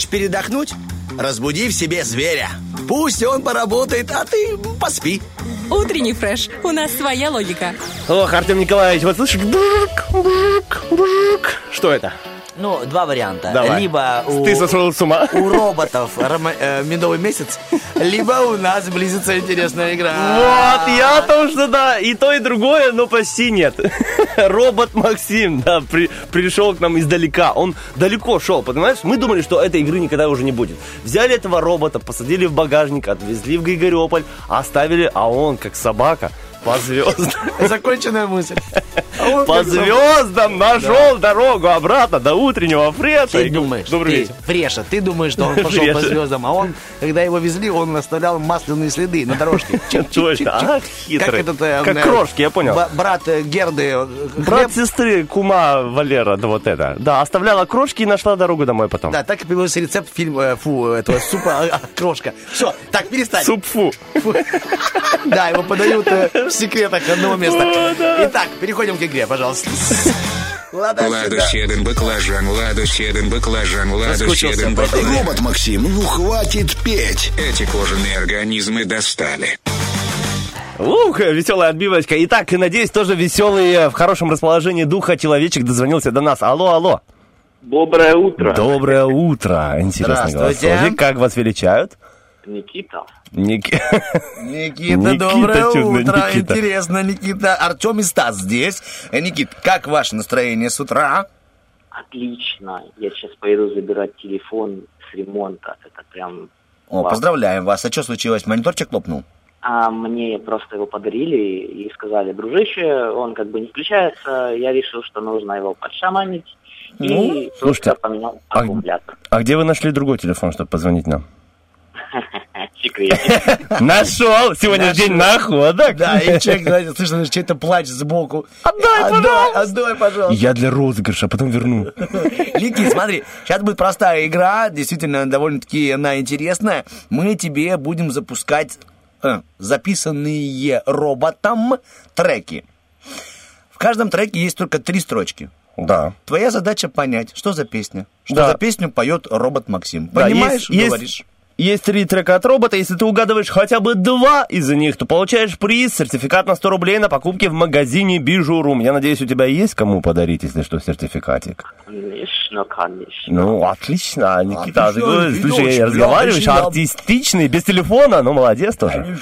Хочешь передохнуть? Разбуди в себе зверя. Пусть он поработает, а ты поспи. Утренний фреш. У нас своя логика. Ох, Артем Николаевич, вот слышишь? Бжик, бжик, бжик. Что это? Ну, два варианта. Давай. Либо у, Ты сошел с ума? у роботов рома- э, медовый месяц, либо у нас близится интересная игра. Вот, я о том, что да, и то, и другое, но почти нет. *laughs* Робот Максим, да, при- пришел к нам издалека. Он далеко шел, понимаешь? Мы думали, что этой игры никогда уже не будет. Взяли этого робота, посадили в багажник, отвезли в Григориополь, оставили, а он, как собака, по звездам. *laughs* Законченная мысль. А По звездам нашел дорогу обратно до утреннего фреша. Ты думаешь, Добрый вечер. Фреша, ты думаешь, что он *laughs* пошел по звездам, а он, когда его везли, он оставлял масляные следы на дорожке. *laughs* Точно, ах, хитрый. Как э, Как э, крошки, я понял. Брат э, Герды. Брат сестры, кума Валера, да вот это. Да, оставляла крошки и нашла дорогу домой потом. Да, так и появился рецепт фильма, фу, этого супа а, а, крошка. Все, так, перестань. Суп-фу. *laughs* Да, его подают в секретах одного места. Итак, переходим к игре, пожалуйста. *laughs* Ладно, Ладушеден баклажан, ладушеден баклажан, ладушеден баклажан. Робот Максим, ну хватит петь. Эти кожаные организмы достали. Ух, веселая отбивочка. Итак, надеюсь, тоже веселый, в хорошем расположении духа человечек дозвонился до нас. Алло, алло. Доброе утро. Доброе утро. Интересный голосовик. Как вас величают? Никита. Ник- Никита, Никита, доброе чудно, утро. Никита. Интересно, Никита. Артем и Стас здесь. Э, Никит, как ваше настроение с утра? Отлично. Я сейчас поеду забирать телефон с ремонта. Это прям... О, вау. поздравляем вас. А что случилось? Мониторчик лопнул? А мне просто его подарили и сказали, дружище, он как бы не включается. Я решил, что нужно его подшаманить. И Ну, просто слушайте, поменял а- аккумулятор. А где вы нашли другой телефон, чтобы позвонить нам? *laughs* Секрет. *laughs* Нашел! Сегодня день находок! Да, и *laughs* человек, знаете, слышно, чей-то плач сбоку. Отдай, пожалуйста. Отдай, пожалуйста. Я для розыгрыша, а потом верну. Никит, смотри, сейчас будет простая игра, действительно довольно-таки она интересная. Мы тебе будем запускать э, записанные роботом треки. В каждом треке есть только три строчки. Да. Твоя задача понять, что за песня. Что Да. за песню поет робот Максим. Да, Понимаешь, есть- есть- говоришь. Есть три трека от робота. Если ты угадываешь хотя бы два из них, то получаешь приз, сертификат на 100 рублей на покупки в магазине Бижурум. Я надеюсь, у тебя есть кому подарить, если что, сертификатик. Конечно, конечно. Ну, отлично, Никита. Отлично, ты слушай, очень разговариваешь артистичный, без телефона, ну, молодец тоже.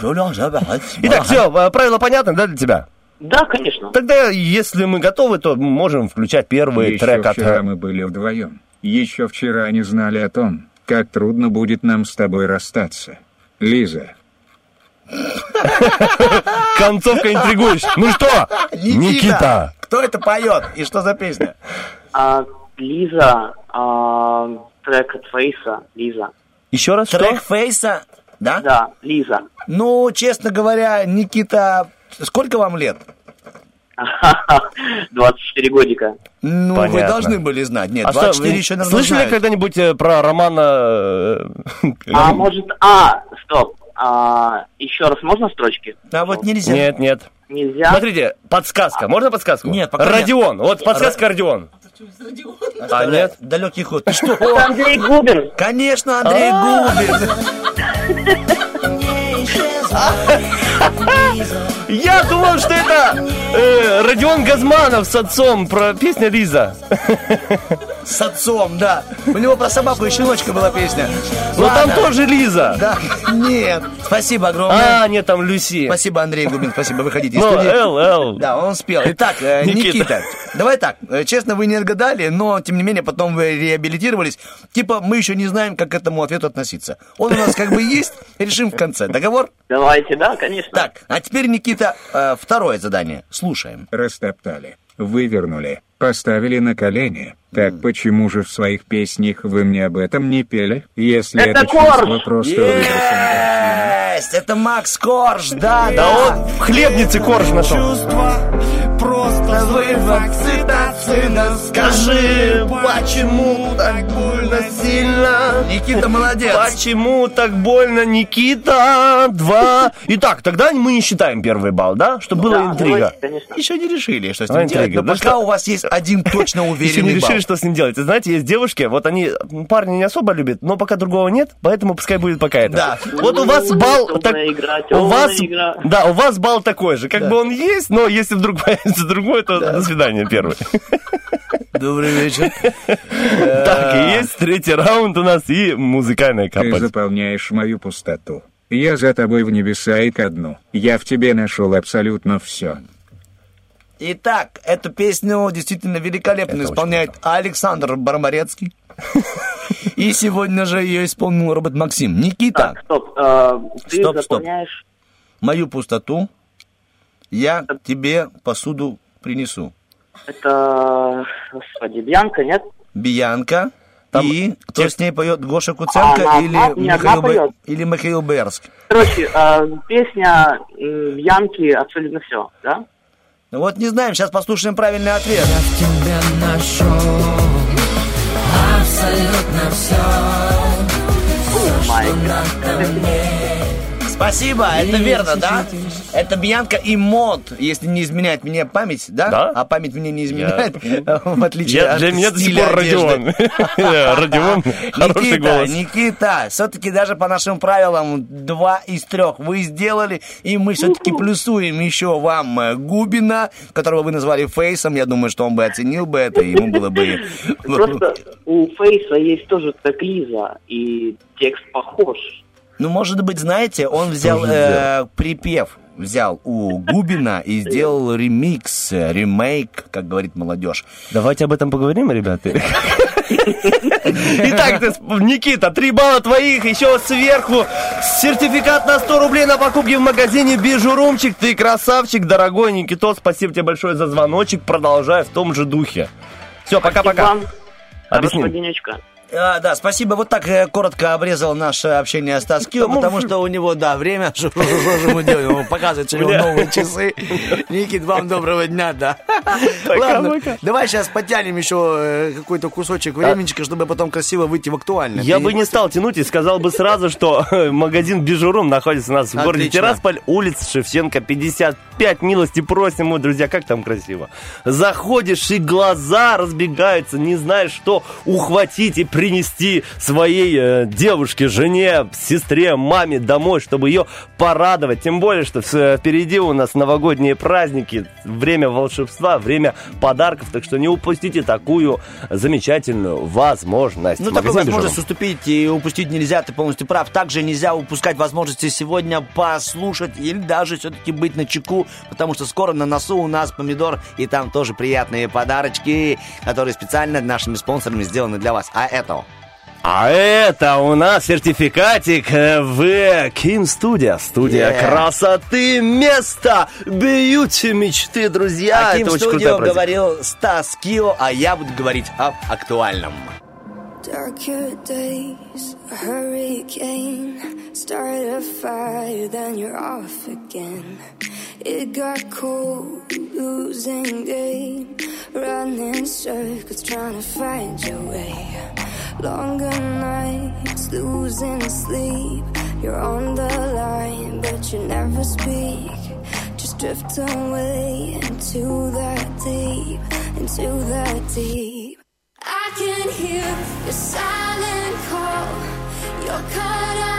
Итак, все, правила понятны, да, для тебя? Да, конечно. Тогда, если мы готовы, то можем включать первый Еще трек от... вчера мы были вдвоем. Еще вчера они знали о том, как трудно будет нам с тобой расстаться. Лиза, Концовка интригуешь. Ну что, Никита? Кто это поет и что за песня? А, Лиза, а, трек от Фейса, Лиза. Еще раз, Трек Фейса, да? Да, Лиза. Ну, честно говоря, Никита, сколько вам лет? *laughs* 24 годика. Ну, вы Понятно. должны были знать. Нет, А что, 24 вы еще, наверное, Слышали знают. когда-нибудь э, про романа... э, А может, а, стоп. А, еще раз можно строчки? А вот нельзя. Нет, нет. Нельзя. Смотрите, подсказка. Можно подсказку? Нет, пока нет. Родион. Вот подсказка Родион. А, нет? Далекий ход. Ты что? Это Андрей Губин. Конечно, Андрей Губин. *laughs* Я думал, что это э, Родион Газманов с отцом про песня Лиза. С отцом, да. У него про собаку и щеночка была песня. Но там Ладно. тоже Лиза. Да, нет. Спасибо огромное. А, нет, там Люси. Спасибо, Андрей Губин, спасибо, выходите из Ну, студии. Эл, Эл. Да, он спел. Итак, э, *laughs* Никита. Никита. давай так, э, честно, вы не отгадали, но, тем не менее, потом вы реабилитировались. Типа, мы еще не знаем, как к этому ответу относиться. Он у нас как бы есть, решим в конце. Договор? Давайте, да, конечно. Так, а теперь, Никита, э, второе задание. Слушаем. растоптали, вывернули, поставили на колени. Так почему же в своих песнях вы мне об этом не пели? Если Это это, чувство Корж! просто Есть, это Макс Корж, да, Да он в хлебнице корж нашел. Чувства просто разрывах цитацина Скажи, почему так больно сильно Никита молодец. Почему так больно, Никита? Два. Итак, тогда мы не считаем первый балл, да? Чтобы была интрига. Еще не решили, что с А, ним делать, интрига. но Да пока что? у вас есть один точно *laughs* Еще не уверенный решили, балл. что с ним делать. Знаете, есть девушки, вот они парни не особо любят, но пока другого нет, поэтому пускай будет пока это. Да. Вот у вас балл... Так- у вас, да, у вас балл такой же. Как бы он есть, но если вдруг *laughs* появится другой, то до свидания первый. *laughs* Добрый вечер. *laughs* Так, и есть третий раунд у нас и музыкальная Ты капать. заполняешь мою пустоту. Я за тобой в небеса и ко дну. Я в тебе нашел абсолютно все. Итак, эту песню действительно великолепно исполняет Александр Бармарецкий. И сегодня же ее исполнил робот Максим. Никита, Стоп, э, ты Стоп, стоп. заполняешь... мою пустоту я тебе посуду принесу. Это, господи, Бьянка, нет? Бьянка. и кто с ней поет? Гоша Куценко она или, одна Михаил Бе- поет? или Михаил Берский? Короче, э, песня Бьянки абсолютно все, да? Ну вот не знаем, сейчас послушаем правильный ответ. тебя нашел абсолютно все. Спасибо, это верно, да? Это Бьянка и Мод, если не изменяет мне память, да? Да. А память мне не изменяет, *laughs* в отличие Я- от для меня до сих пор. Родион. *laughs* Родион, *laughs* хороший Никита, голос. Никита, все-таки даже по нашим правилам два из трех вы сделали, и мы все-таки плюсуем еще вам э, Губина, которого вы назвали Фейсом. Я думаю, что он бы оценил бы это, и ему было бы... Просто у Фейса есть тоже так Лиза, и текст похож. Ну, может быть, знаете, он взял э, припев, взял у Губина и сделал ремикс, э, ремейк, как говорит молодежь. Давайте об этом поговорим, ребята. Итак, Никита, три балла твоих, еще сверху сертификат на 100 рублей на покупки в магазине Бижурумчик. Ты красавчик, дорогой Никитос, спасибо тебе большое за звоночек, продолжай в том же духе. Все, пока-пока. Объясним. А, да, спасибо. Вот так э, коротко обрезал наше общение с Таскио, потому что у него, да, время. *laughs* Что мы делаем? Он показывает, у него новые часы. Никит, вам доброго дня, да. Ладно, давай сейчас потянем еще э, какой-то кусочек времечка, чтобы потом красиво выйти в актуальное. Я бы не стал тянуть и сказал бы сразу, что магазин Бижурум находится у нас в городе. Тирасполь, улица Шевченко, 55. Милости просим, мы, друзья, как там красиво. Заходишь, и глаза разбегаются, не знаешь, что ухватить и принести своей э, девушке, жене, сестре, маме домой, чтобы ее порадовать. Тем более, что впереди у нас новогодние праздники, время волшебства, время подарков, так что не упустите такую замечательную возможность. Ну, Магазин возможность «Бижурум». уступить и упустить нельзя, ты полностью прав. Также нельзя упускать возможности сегодня послушать или даже все-таки быть на чеку, потому что скоро на носу у нас помидор, и там тоже приятные подарочки, которые специально нашими спонсорами сделаны для вас. А это... А это у нас сертификатик э, в Ким Студия. Студия Yeah. красоты, место бьюти мечты, друзья. Очень крутая Студио говорил Стас Кио, а я буду говорить об актуальном. Darker days, a hurricane, start a fire, then you're off again. It got cold, losing game, running circles, trying to find your way. Longer nights, losing sleep. You're on the line, but you never speak. Just drift away into that deep, into that deep. I can hear your silent call. You're cut up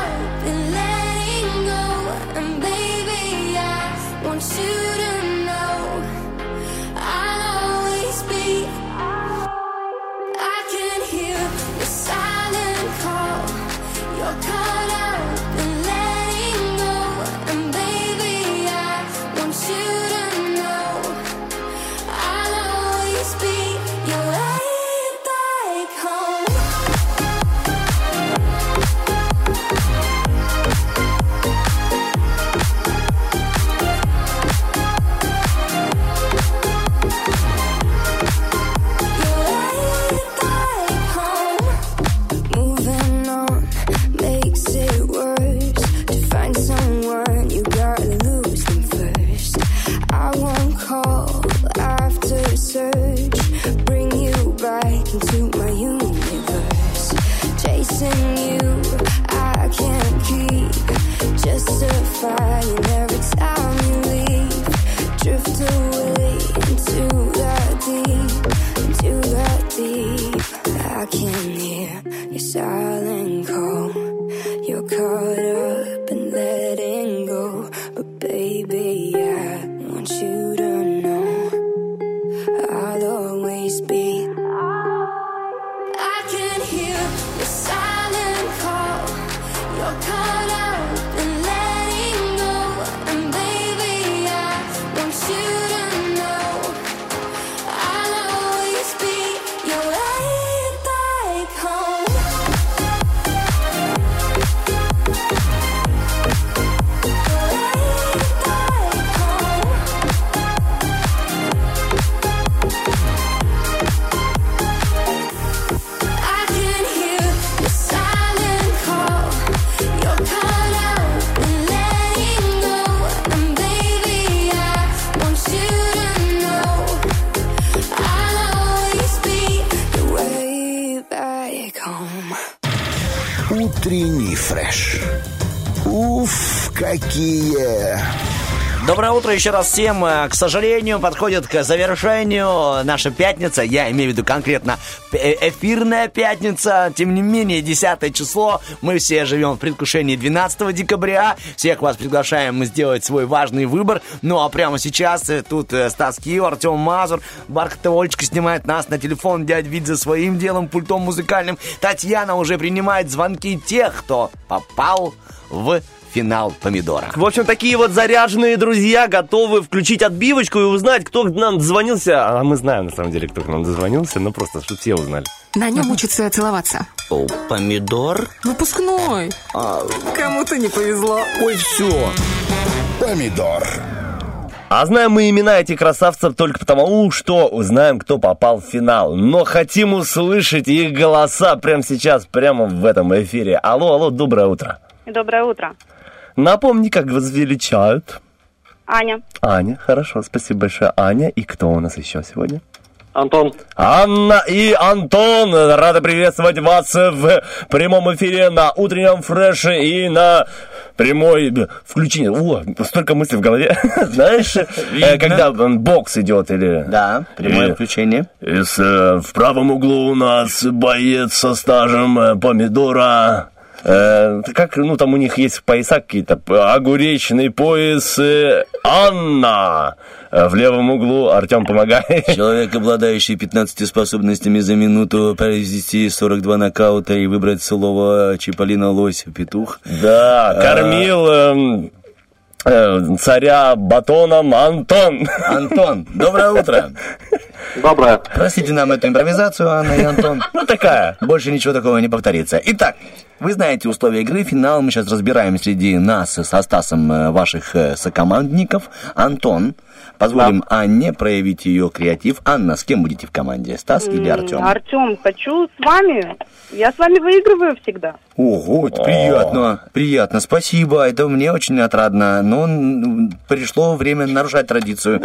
утро еще раз всем. Э, К сожалению, подходит к завершению наша пятница. Я имею в виду конкретно э- эфирная пятница. Тем не менее, 10 число. Мы все живем в предвкушении 12 декабря. Всех вас приглашаем сделать свой важный выбор. Ну а прямо сейчас э, тут Стас Киев, Артем Мазур, Бархатова Олечка снимает нас на телефон, дядь Вид за своим делом, пультом музыкальным. Татьяна уже принимает звонки тех, кто попал в финал помидора. В общем, такие вот заряженные друзья готовы включить отбивочку и узнать, кто к нам дозвонился. А мы знаем, на самом деле, кто к нам дозвонился, но просто, чтобы все узнали. На нем учатся целоваться. О, помидор? Выпускной. Кому-то не повезло. Ой, все. Помидор. А знаем мы имена этих красавцев только потому, что узнаем, кто попал в финал. Но хотим услышать их голоса прямо сейчас, прямо в этом эфире. Алло, алло, доброе утро. Доброе утро. Напомни, как вас величают. Аня. Аня, хорошо, спасибо большое. Аня, и кто у нас еще сегодня? Антон. Анна и Антон, рады приветствовать вас в прямом эфире на утреннем фреше и на прямой включение. О, столько мыслей в голове. *laughs* Знаешь, э, когда м, бокс идет или... Да, прямое Э, включение. и с, э, в правом углу у нас боец со стажем э, помидора. Э, как, ну, там у них есть пояса какие-то. Огуречный пояс э, Анна. Э, В левом углу Артем помогает. *laughs* Человек, обладающий 15 способностями за минуту произвести 42 нокаута и выбрать слово Чиполлино Лось Петух. Да, кормил эм, э, царя батоном Антон. *laughs* Антон, доброе утро. Доброе. Простите нам эту импровизацию, Анна и Антон. Ну, такая. Больше ничего такого не повторится. Итак, вы знаете условия игры. Финал мы сейчас разбираем среди нас со Стасом э, ваших э, сокомандников. Антон, позволим Анне проявить ее креатив. Анна, с кем будете в команде? Стас или Артем? Артем, хочу с вами. Я с вами выигрываю всегда. Ого, это приятно, приятно, спасибо, это мне очень отрадно, но пришло время нарушать традицию.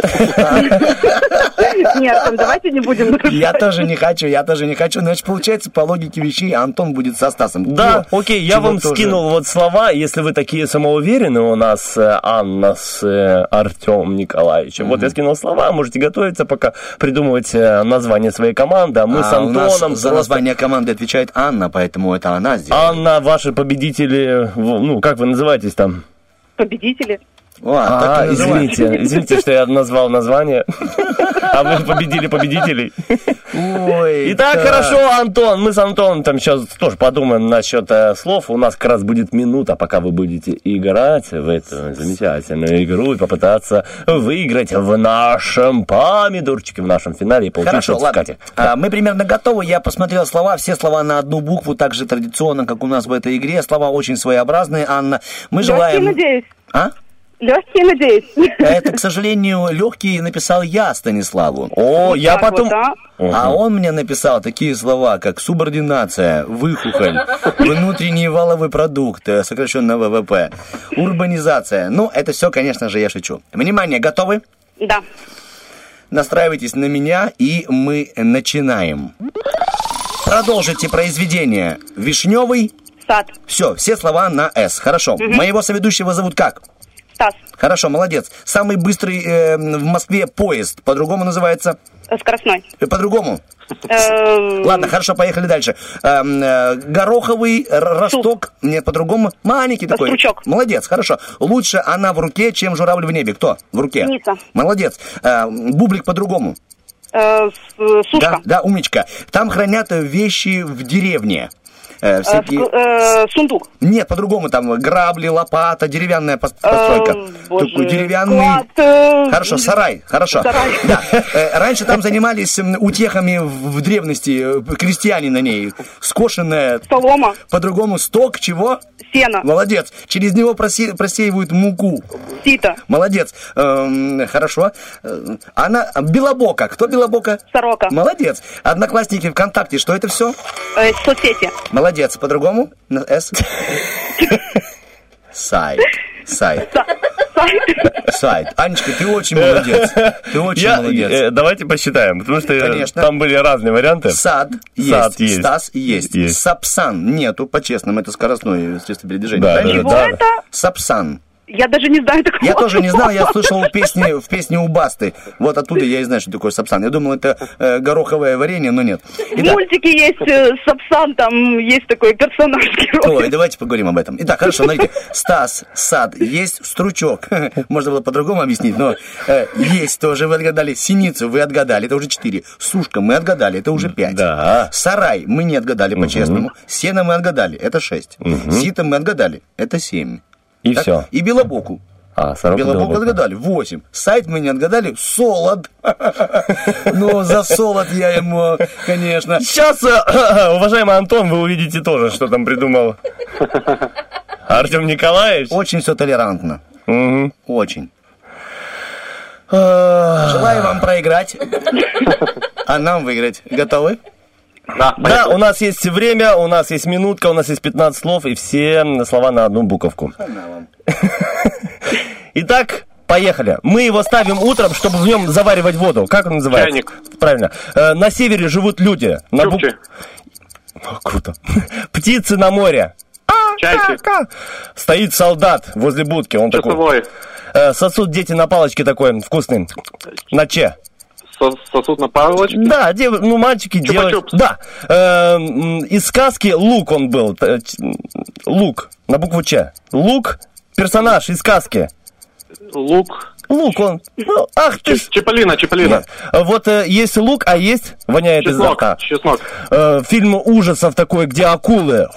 Нет, давайте не будем нарушать. Я тоже не хочу, я тоже не хочу, значит, получается, по логике вещей, Антон будет со Стасом. Да, окей, я вам скинул вот слова, если вы такие самоуверенные у нас, э, Анна с э, Артем Николаевичем. Вот я скинул слова, можете готовиться пока придумывать э, название своей команды, а мы с А Антоном за название команды отвечает Анна, поэтому это она сделала. Анна, ваши победители, ну, как вы называетесь там? Победители. О, так А, и называют. извините, извините, что я назвал название. А вы победили победителей. Ой, Итак, так. хорошо, Антон, мы с Антоном там сейчас тоже подумаем насчет э, слов. У нас как раз будет минута, пока вы будете играть в эту замечательную игру и попытаться выиграть в нашем помидорчике, в нашем финале и получить Хорошо, ладно. сертификате. А, мы примерно готовы. Я посмотрел слова, все слова на одну букву, так же традиционно, как у нас в этой игре. Слова очень своеобразные, Анна. Мы желаем... надеюсь. А? Легкие, надеюсь. Это, к сожалению, легкий написал я Станиславу. О, я так потом... вот, а? А он мне написал такие слова, как субординация, выхухоль, внутренний валовый продукт, э, сокращенно ВВП, урбанизация. Ну, это все, конечно же, я шучу. Внимание, готовы? Да. Настраивайтесь на меня, и мы начинаем. Продолжите произведение. Вишневый, Сад. Все, все слова на «С». Хорошо. Моего соведущего зовут как? Стас. Хорошо, молодец. Самый быстрый э, в Москве поезд по-другому называется? Э, Скоростной. Э, По-другому? Э, Ладно, хорошо, поехали дальше. Эм, гороховый росток. Нет, по-другому. Маленький такой. Стручок. Молодец, хорошо. Лучше она в руке, чем журавль в небе. Кто? В руке. Синица. Молодец. Бублик по-другому. Сушка. Да, да, умничка. Там хранят вещи в деревне. Э, Э, всякие... э, Сундук. Нет, по-другому там грабли, лопата, деревянная пос- постройка. Э, боже, Такой деревянный. склад, э, Хорошо, сарай, хорошо. Сарай. *laughs* Да. Э, Раньше там занимались утехами в древности э, крестьяне на ней. Скошенная. Солома. По-другому сток чего? Сено. Молодец. Через него просе- просеивают муку. Сито. Молодец. Эм, хорошо. Э, Она Белобока. Кто Белобока? Сорока. Молодец. Одноклассники ВКонтакте. Что это все? Э, Соцсети. Молодец. По-другому? На «С»? Сайт. Сайт. Сайт. Анечка, ты очень молодец. Ты очень Я- молодец. э, давайте посчитаем, потому что Конечно. там были разные варианты. Сад есть, Сад есть. Стас есть. Есть. Сапсан нету, по-честному, это скоростное средство передвижения. Да, да, да. это? Сапсан. Я даже не знаю такого. Я тоже не знал, я слышал в песне, в песне у Басты. Вот оттуда я и знаю, что такое сапсан. Я думал, это э, гороховое варенье, но нет. В Итак, мультике есть э, Сапсан, там есть такой персонаж герой. Ой, давайте поговорим об этом. Итак, хорошо, смотрите. Стас, сад, есть стручок. *laughs* Можно было по-другому объяснить, но э, есть тоже, вы отгадали. Синицу вы отгадали, это уже четыре. Сушка мы отгадали, это уже пять. Да. Сарай мы не отгадали по-честному. Сено мы отгадали, это шесть. Сито мы отгадали, это семь. И Так? все. И белобоку. А, сорока Белобок Белобока. отгадали, 8. Сайт мы не отгадали, солод. *laughs* Ну, за солод я ему, конечно. Сейчас, э, уважаемый Антон, вы увидите тоже, что там придумал *laughs* Артем Николаевич. Очень все толерантно. Очень. Желаю вам проиграть, а нам выиграть. Готовы? Да, Да, у нас есть время, у нас есть минутка, у нас есть 15 слов и все слова на одну буковку. Итак, поехали. Мы его ставим утром, чтобы в нем заваривать воду. Как он называется? Чайник. Правильно. Э, на севере живут люди. На Чукчи. О, Круто. *laughs* Птицы на море. Чайки. Стоит солдат возле будки. Он такой. Часовой. Э, сосут дети на палочке такой вкусный. На че? Сос- Сосуд на палочке. Да, дев- ну мальчики делают. Да. Э, из сказки Лук он был. Ч- Лук. На букву Ч. Лук. Персонаж из сказки. Лук. Лук он. Ну, ах ты ж. Чиполлино, Чиполлино. Вот э, есть лук, а есть воняет Чеснок. рта. Чеснок. Э, фильм ужасов такой, где акулы.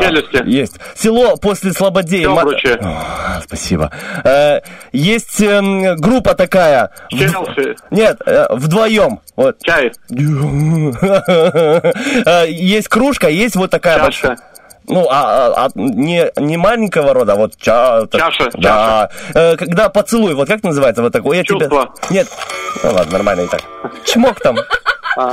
Челюсти. Есть. Село после слободей. Ма-. О, спасибо. Э, есть эм, группа такая. В- Челси. Нет, э, вдвоем. Вот. Чай. *laughs* Э, Есть кружка, есть вот такая Чаша. большая. Ну, а, а- а не, не маленького рода, а вот ча... Чаша, Да. Э, когда поцелуй, вот как называется вот такой? Я тебя... Чувство. Нет. Ну ладно, нормально и так. Чмок там.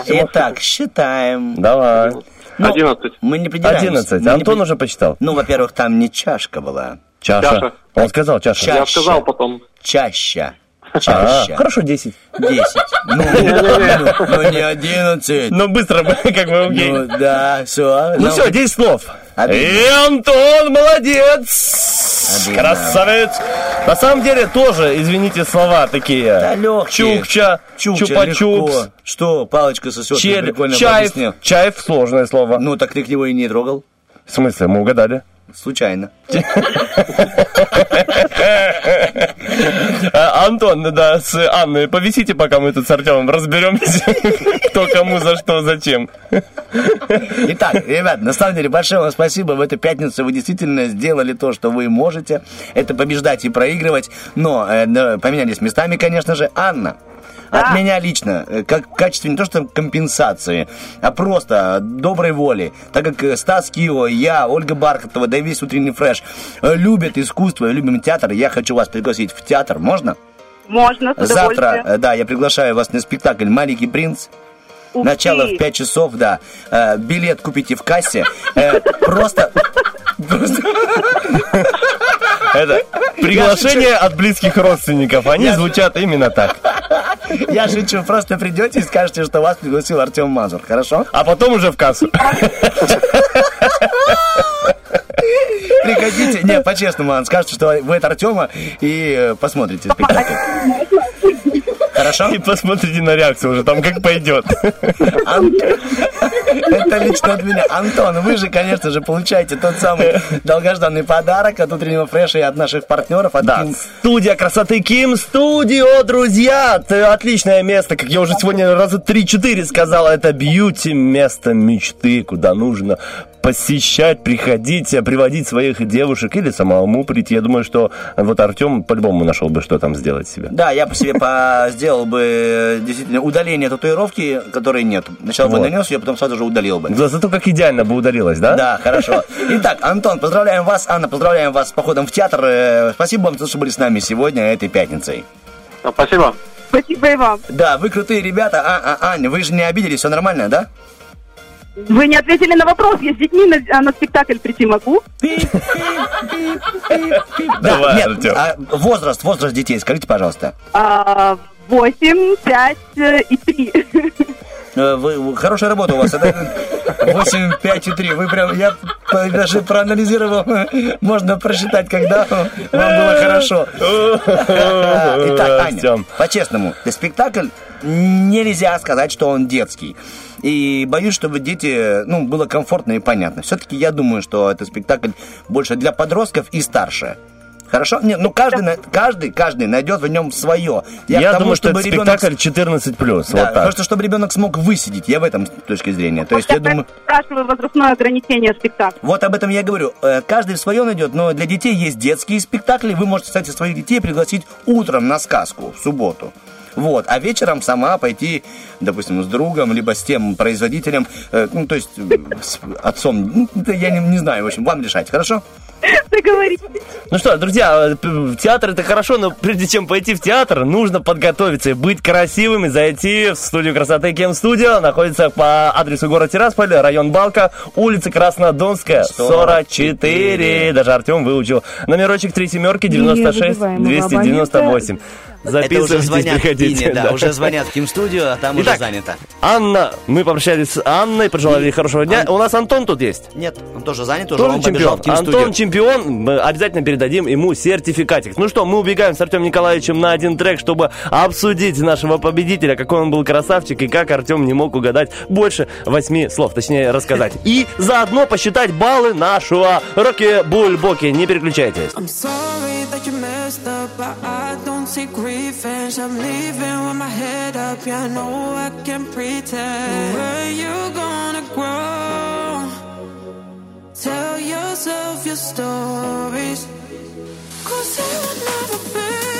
Итак, считаем. Давай. Ну, Одиннадцать. Мы не придираемся. 11. Мы не Антон уже почитал. Ну, во-первых, там не чашка была. Чаша. Чаша. Он сказал чаша. Ча- Я сказал потом. Чаща. А, Чаща. хорошо, 10. Десять. Ну, *laughs* ну, ну, не одиннадцать. Ну, быстро, *laughs* как мы окей. Ну, да, все. Ну все, 10 слов. И Антон молодец! Красавец! На самом деле тоже, извините, слова такие. Да, легкие. Чукча, чупа-чупс. Что, палочка сосет, чель, чаев. объяснил. Чаев сложное слово. Ну, так ты к него и не трогал. В смысле, мы угадали? Случайно. *laughs* А, Антон, да, с Анной, повисите, пока мы тут с Артемом разберемся, *laughs* кто кому за что, зачем. Итак, ребят, на самом деле, большое вам спасибо. В эту пятницу вы действительно сделали то, что вы можете. Это побеждать и проигрывать. Но э, поменялись местами, конечно же. Анна, от меня лично, э, как в качестве не то что компенсации, а просто доброй воли, так как э, Стас Кио, я, Ольга Бархатова, да и весь утренний фреш э, любят искусство, любим театр, я хочу вас пригласить в театр. Можно? Можно, с Завтра, да, я приглашаю вас на спектакль «Маленький принц». Ух Начало ты. в 5 часов, да. Билет купите в кассе. Просто... просто- Это приглашение от близких родственников, они звучат именно так. Я шучу, просто придете и скажете, что вас пригласил Артем Мазур, хорошо? А потом уже в кассу. хотите, не, по-честному, Ан, скажете, что вы от Артема и э, посмотрите спектакль. Хорошо? И посмотрите на реакцию уже, там как пойдет. Это лично от меня. Антон, вы же, конечно же, получаете тот самый долгожданный подарок от утреннего фреша и от наших партнеров. От Да, Ким- студия красоты Ким Студио, друзья! Отличное место, как я уже сегодня раза 3-4 сказал, это бьюти, место мечты, куда нужно посещать, приходить, приводить своих девушек или самому прийти. Я думаю, что вот Артем по-любому нашел бы, что там сделать себе. Да, я по себе по- *laughs* сделал бы э, действительно удаление татуировки, которой нет. Сначала бы нанес ее, потом сразу же удалил бы. За- Зато как идеально бы удалилось, да? Да, хорошо. *laughs* Итак, Антон, поздравляем вас, Анна, поздравляем вас с походом в театр. Э, Спасибо вам что были с нами сегодня, этой пятницей. Спасибо. Спасибо и вам. Да, вы крутые ребята. А, а, Аня, вы же не обиделись, все нормально, да? Вы не ответили на вопрос, я с детьми на, а, на спектакль прийти могу? Да, нет, а возраст, возраст детей, скажите, пожалуйста. А, Восемь, пять э, и три. Э, Вы, хорошая работа у вас. Это 8, 5 и 3. Вы прям, я даже проанализировал, *laughs* можно просчитать, когда вам было хорошо. *laughs* Итак, Аня, по-честному, спектакль нельзя сказать, что он детский. И боюсь, чтобы дети, ну, было комфортно и понятно. Все-таки я думаю, что это спектакль больше для подростков и старше. Хорошо? Нет, ну каждый, каждый, каждый найдет в нем свое. Я, к тому, думаю, что это ребенок- спектакль 14 плюс. Да, вот так. просто чтобы ребенок смог высидеть. Я в этом с точки зрения. То есть я думаю, Спрашиваю возрастное ограничение спектакля. вот об этом я говорю. Э, Каждый в своем найдет, но для детей есть детские спектакли. Вы можете, кстати, своих детей пригласить утром на сказку в субботу. Вот, а вечером сама пойти, допустим, с другом, либо с тем производителем, э, ну, то есть э, с отцом, Ну, я не, не знаю, в общем, вам решать, хорошо? Договорились. Ну что, друзья, театр это хорошо, но прежде чем пойти в театр, нужно подготовиться и быть красивыми, зайти в студию красоты Кем Студио. Находится по адресу город Тирасполь, район Балка, улица Краснодонская, 44. Даже Артем выучил. Номерочек три семерки, 96, 298. Записывайтесь, это уже приходите. Ине, да, да, уже звонят в Ким студио, а там Итак, уже занято. Анна, мы попрощались с Анной, пожелали ей хорошего дня. Ан... У нас Антон тут есть? Нет, он тоже занят, уже он чемпион. в Антон чемпион, мы обязательно передадим ему сертификатик. Ну что, мы убегаем с Артемом Николаевичем на один трек, чтобы обсудить нашего победителя, какой он был красавчик и как Артем не мог угадать больше восьми слов, точнее рассказать. И заодно посчитать баллы нашего Рокки Бульбоки. Не переключайтесь. I'm sorry that you messed up, but I don't see revenge. I'm leaving with my head up. Yeah, I know I can pretend. Where you gonna grow? Tell yourself your stories. Cause it will never be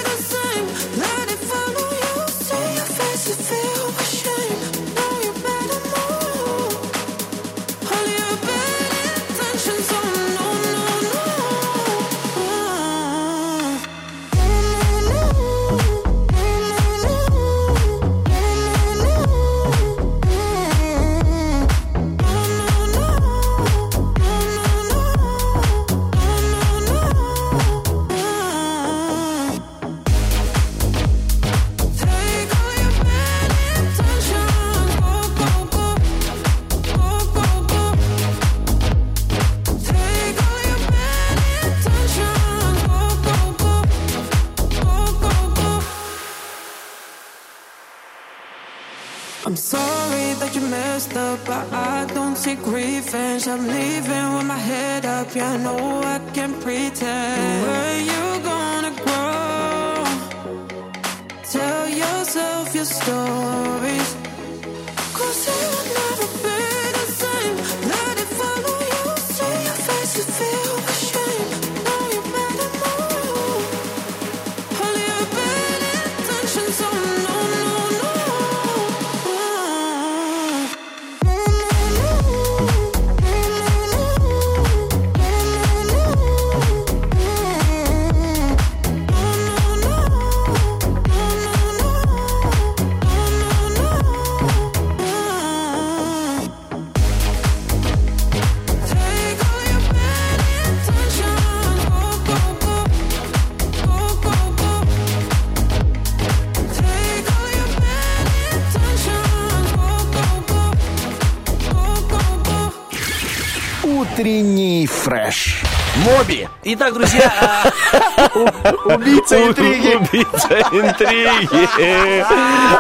I'm sorry that you messed up, but I don't take revenge. I'm leaving with my head up. Yeah, I know I can't pretend. Where you gonna grow? Tell yourself your stories. Cause it will never be the same. Let it follow you. See your face, you feel Утренний фреш. Моби. Итак, друзья, а, убийца интриги. Убийца интриги.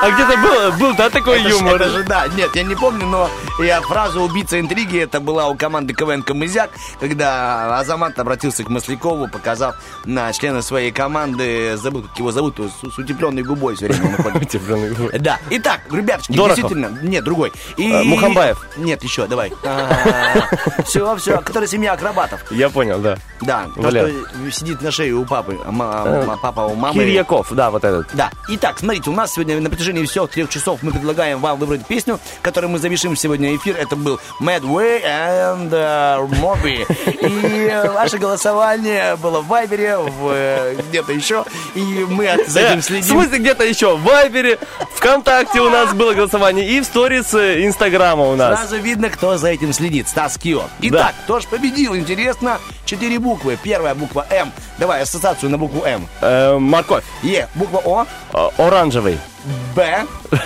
А где-то был, был, да, такой юмор? это же, да, нет, я не помню, но я фраза «убийца интриги» это была у команды КВН «Камызяк», когда Азамат обратился к Маслякову, показав на члена своей команды, забыл, как его зовут, с, утепленной губой все время. Утепленной губой. Да, итак, ребяточки, действительно, нет, другой. Мухамбаев. Нет, еще, давай. *laughs* Все, все, который семья акробатов. Я понял, да. Да, то, Валер. что сидит на шее у папы, а ма- Э, а папа у мамы. Кирьяков, да, вот этот. Да. Итак, смотрите, у нас сегодня на протяжении всех трех часов мы предлагаем вам выбрать песню, которую мы завершим сегодня эфир. Это был Mad Way and uh, Moby. И э, ваше голосование было в Вайбере, в где-то еще. И мы за этим В следим. смысле, где-то еще? В Вайбере, ВКонтакте у нас было голосование и в сторис Инстаграма у нас. Сразу видно, кто за этим следит. Стас Кио. Итак, кто же победил? Интересно. Четыре буквы. Первая буква М. Давай ассоциацию на букву М. Э, морковь. Е. Буква О. Оранжевый. Б. *laughs*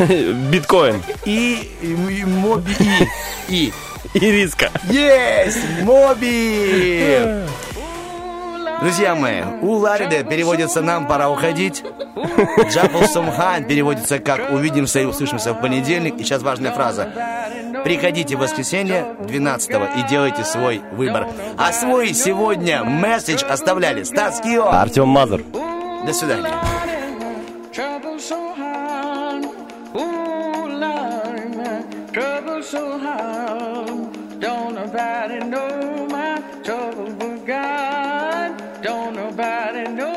Биткоин. И, и, и Моби. И. И. Ириска. Есть! Моби! Друзья мои, у Ларида переводится «нам пора уходить». Джабл Сумхан переводится как «увидимся и услышимся в понедельник». И сейчас важная фраза. Приходите в воскресенье 12 и делайте свой выбор. А свой сегодня месседж оставляли Стас Кио. Артем Мазур. До свидания. Trouble so hard. Don't nobody know everybody knows.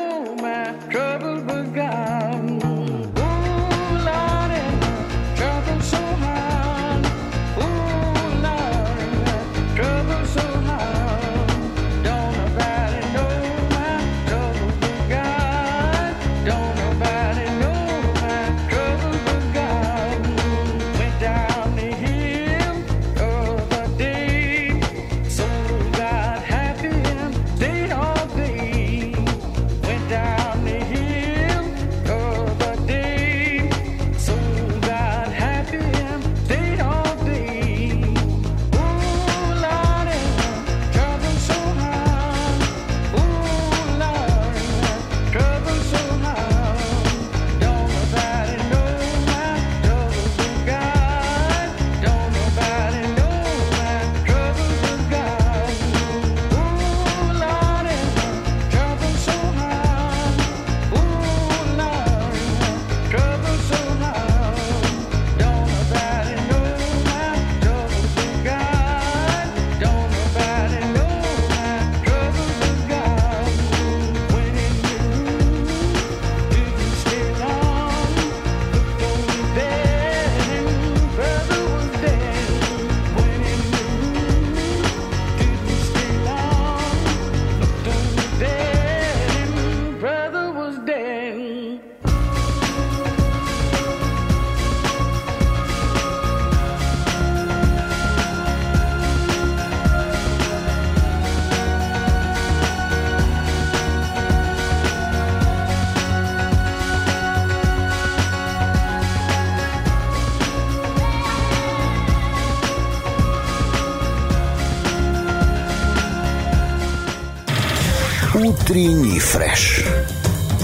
Фреш.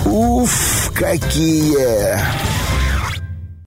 Уф, какие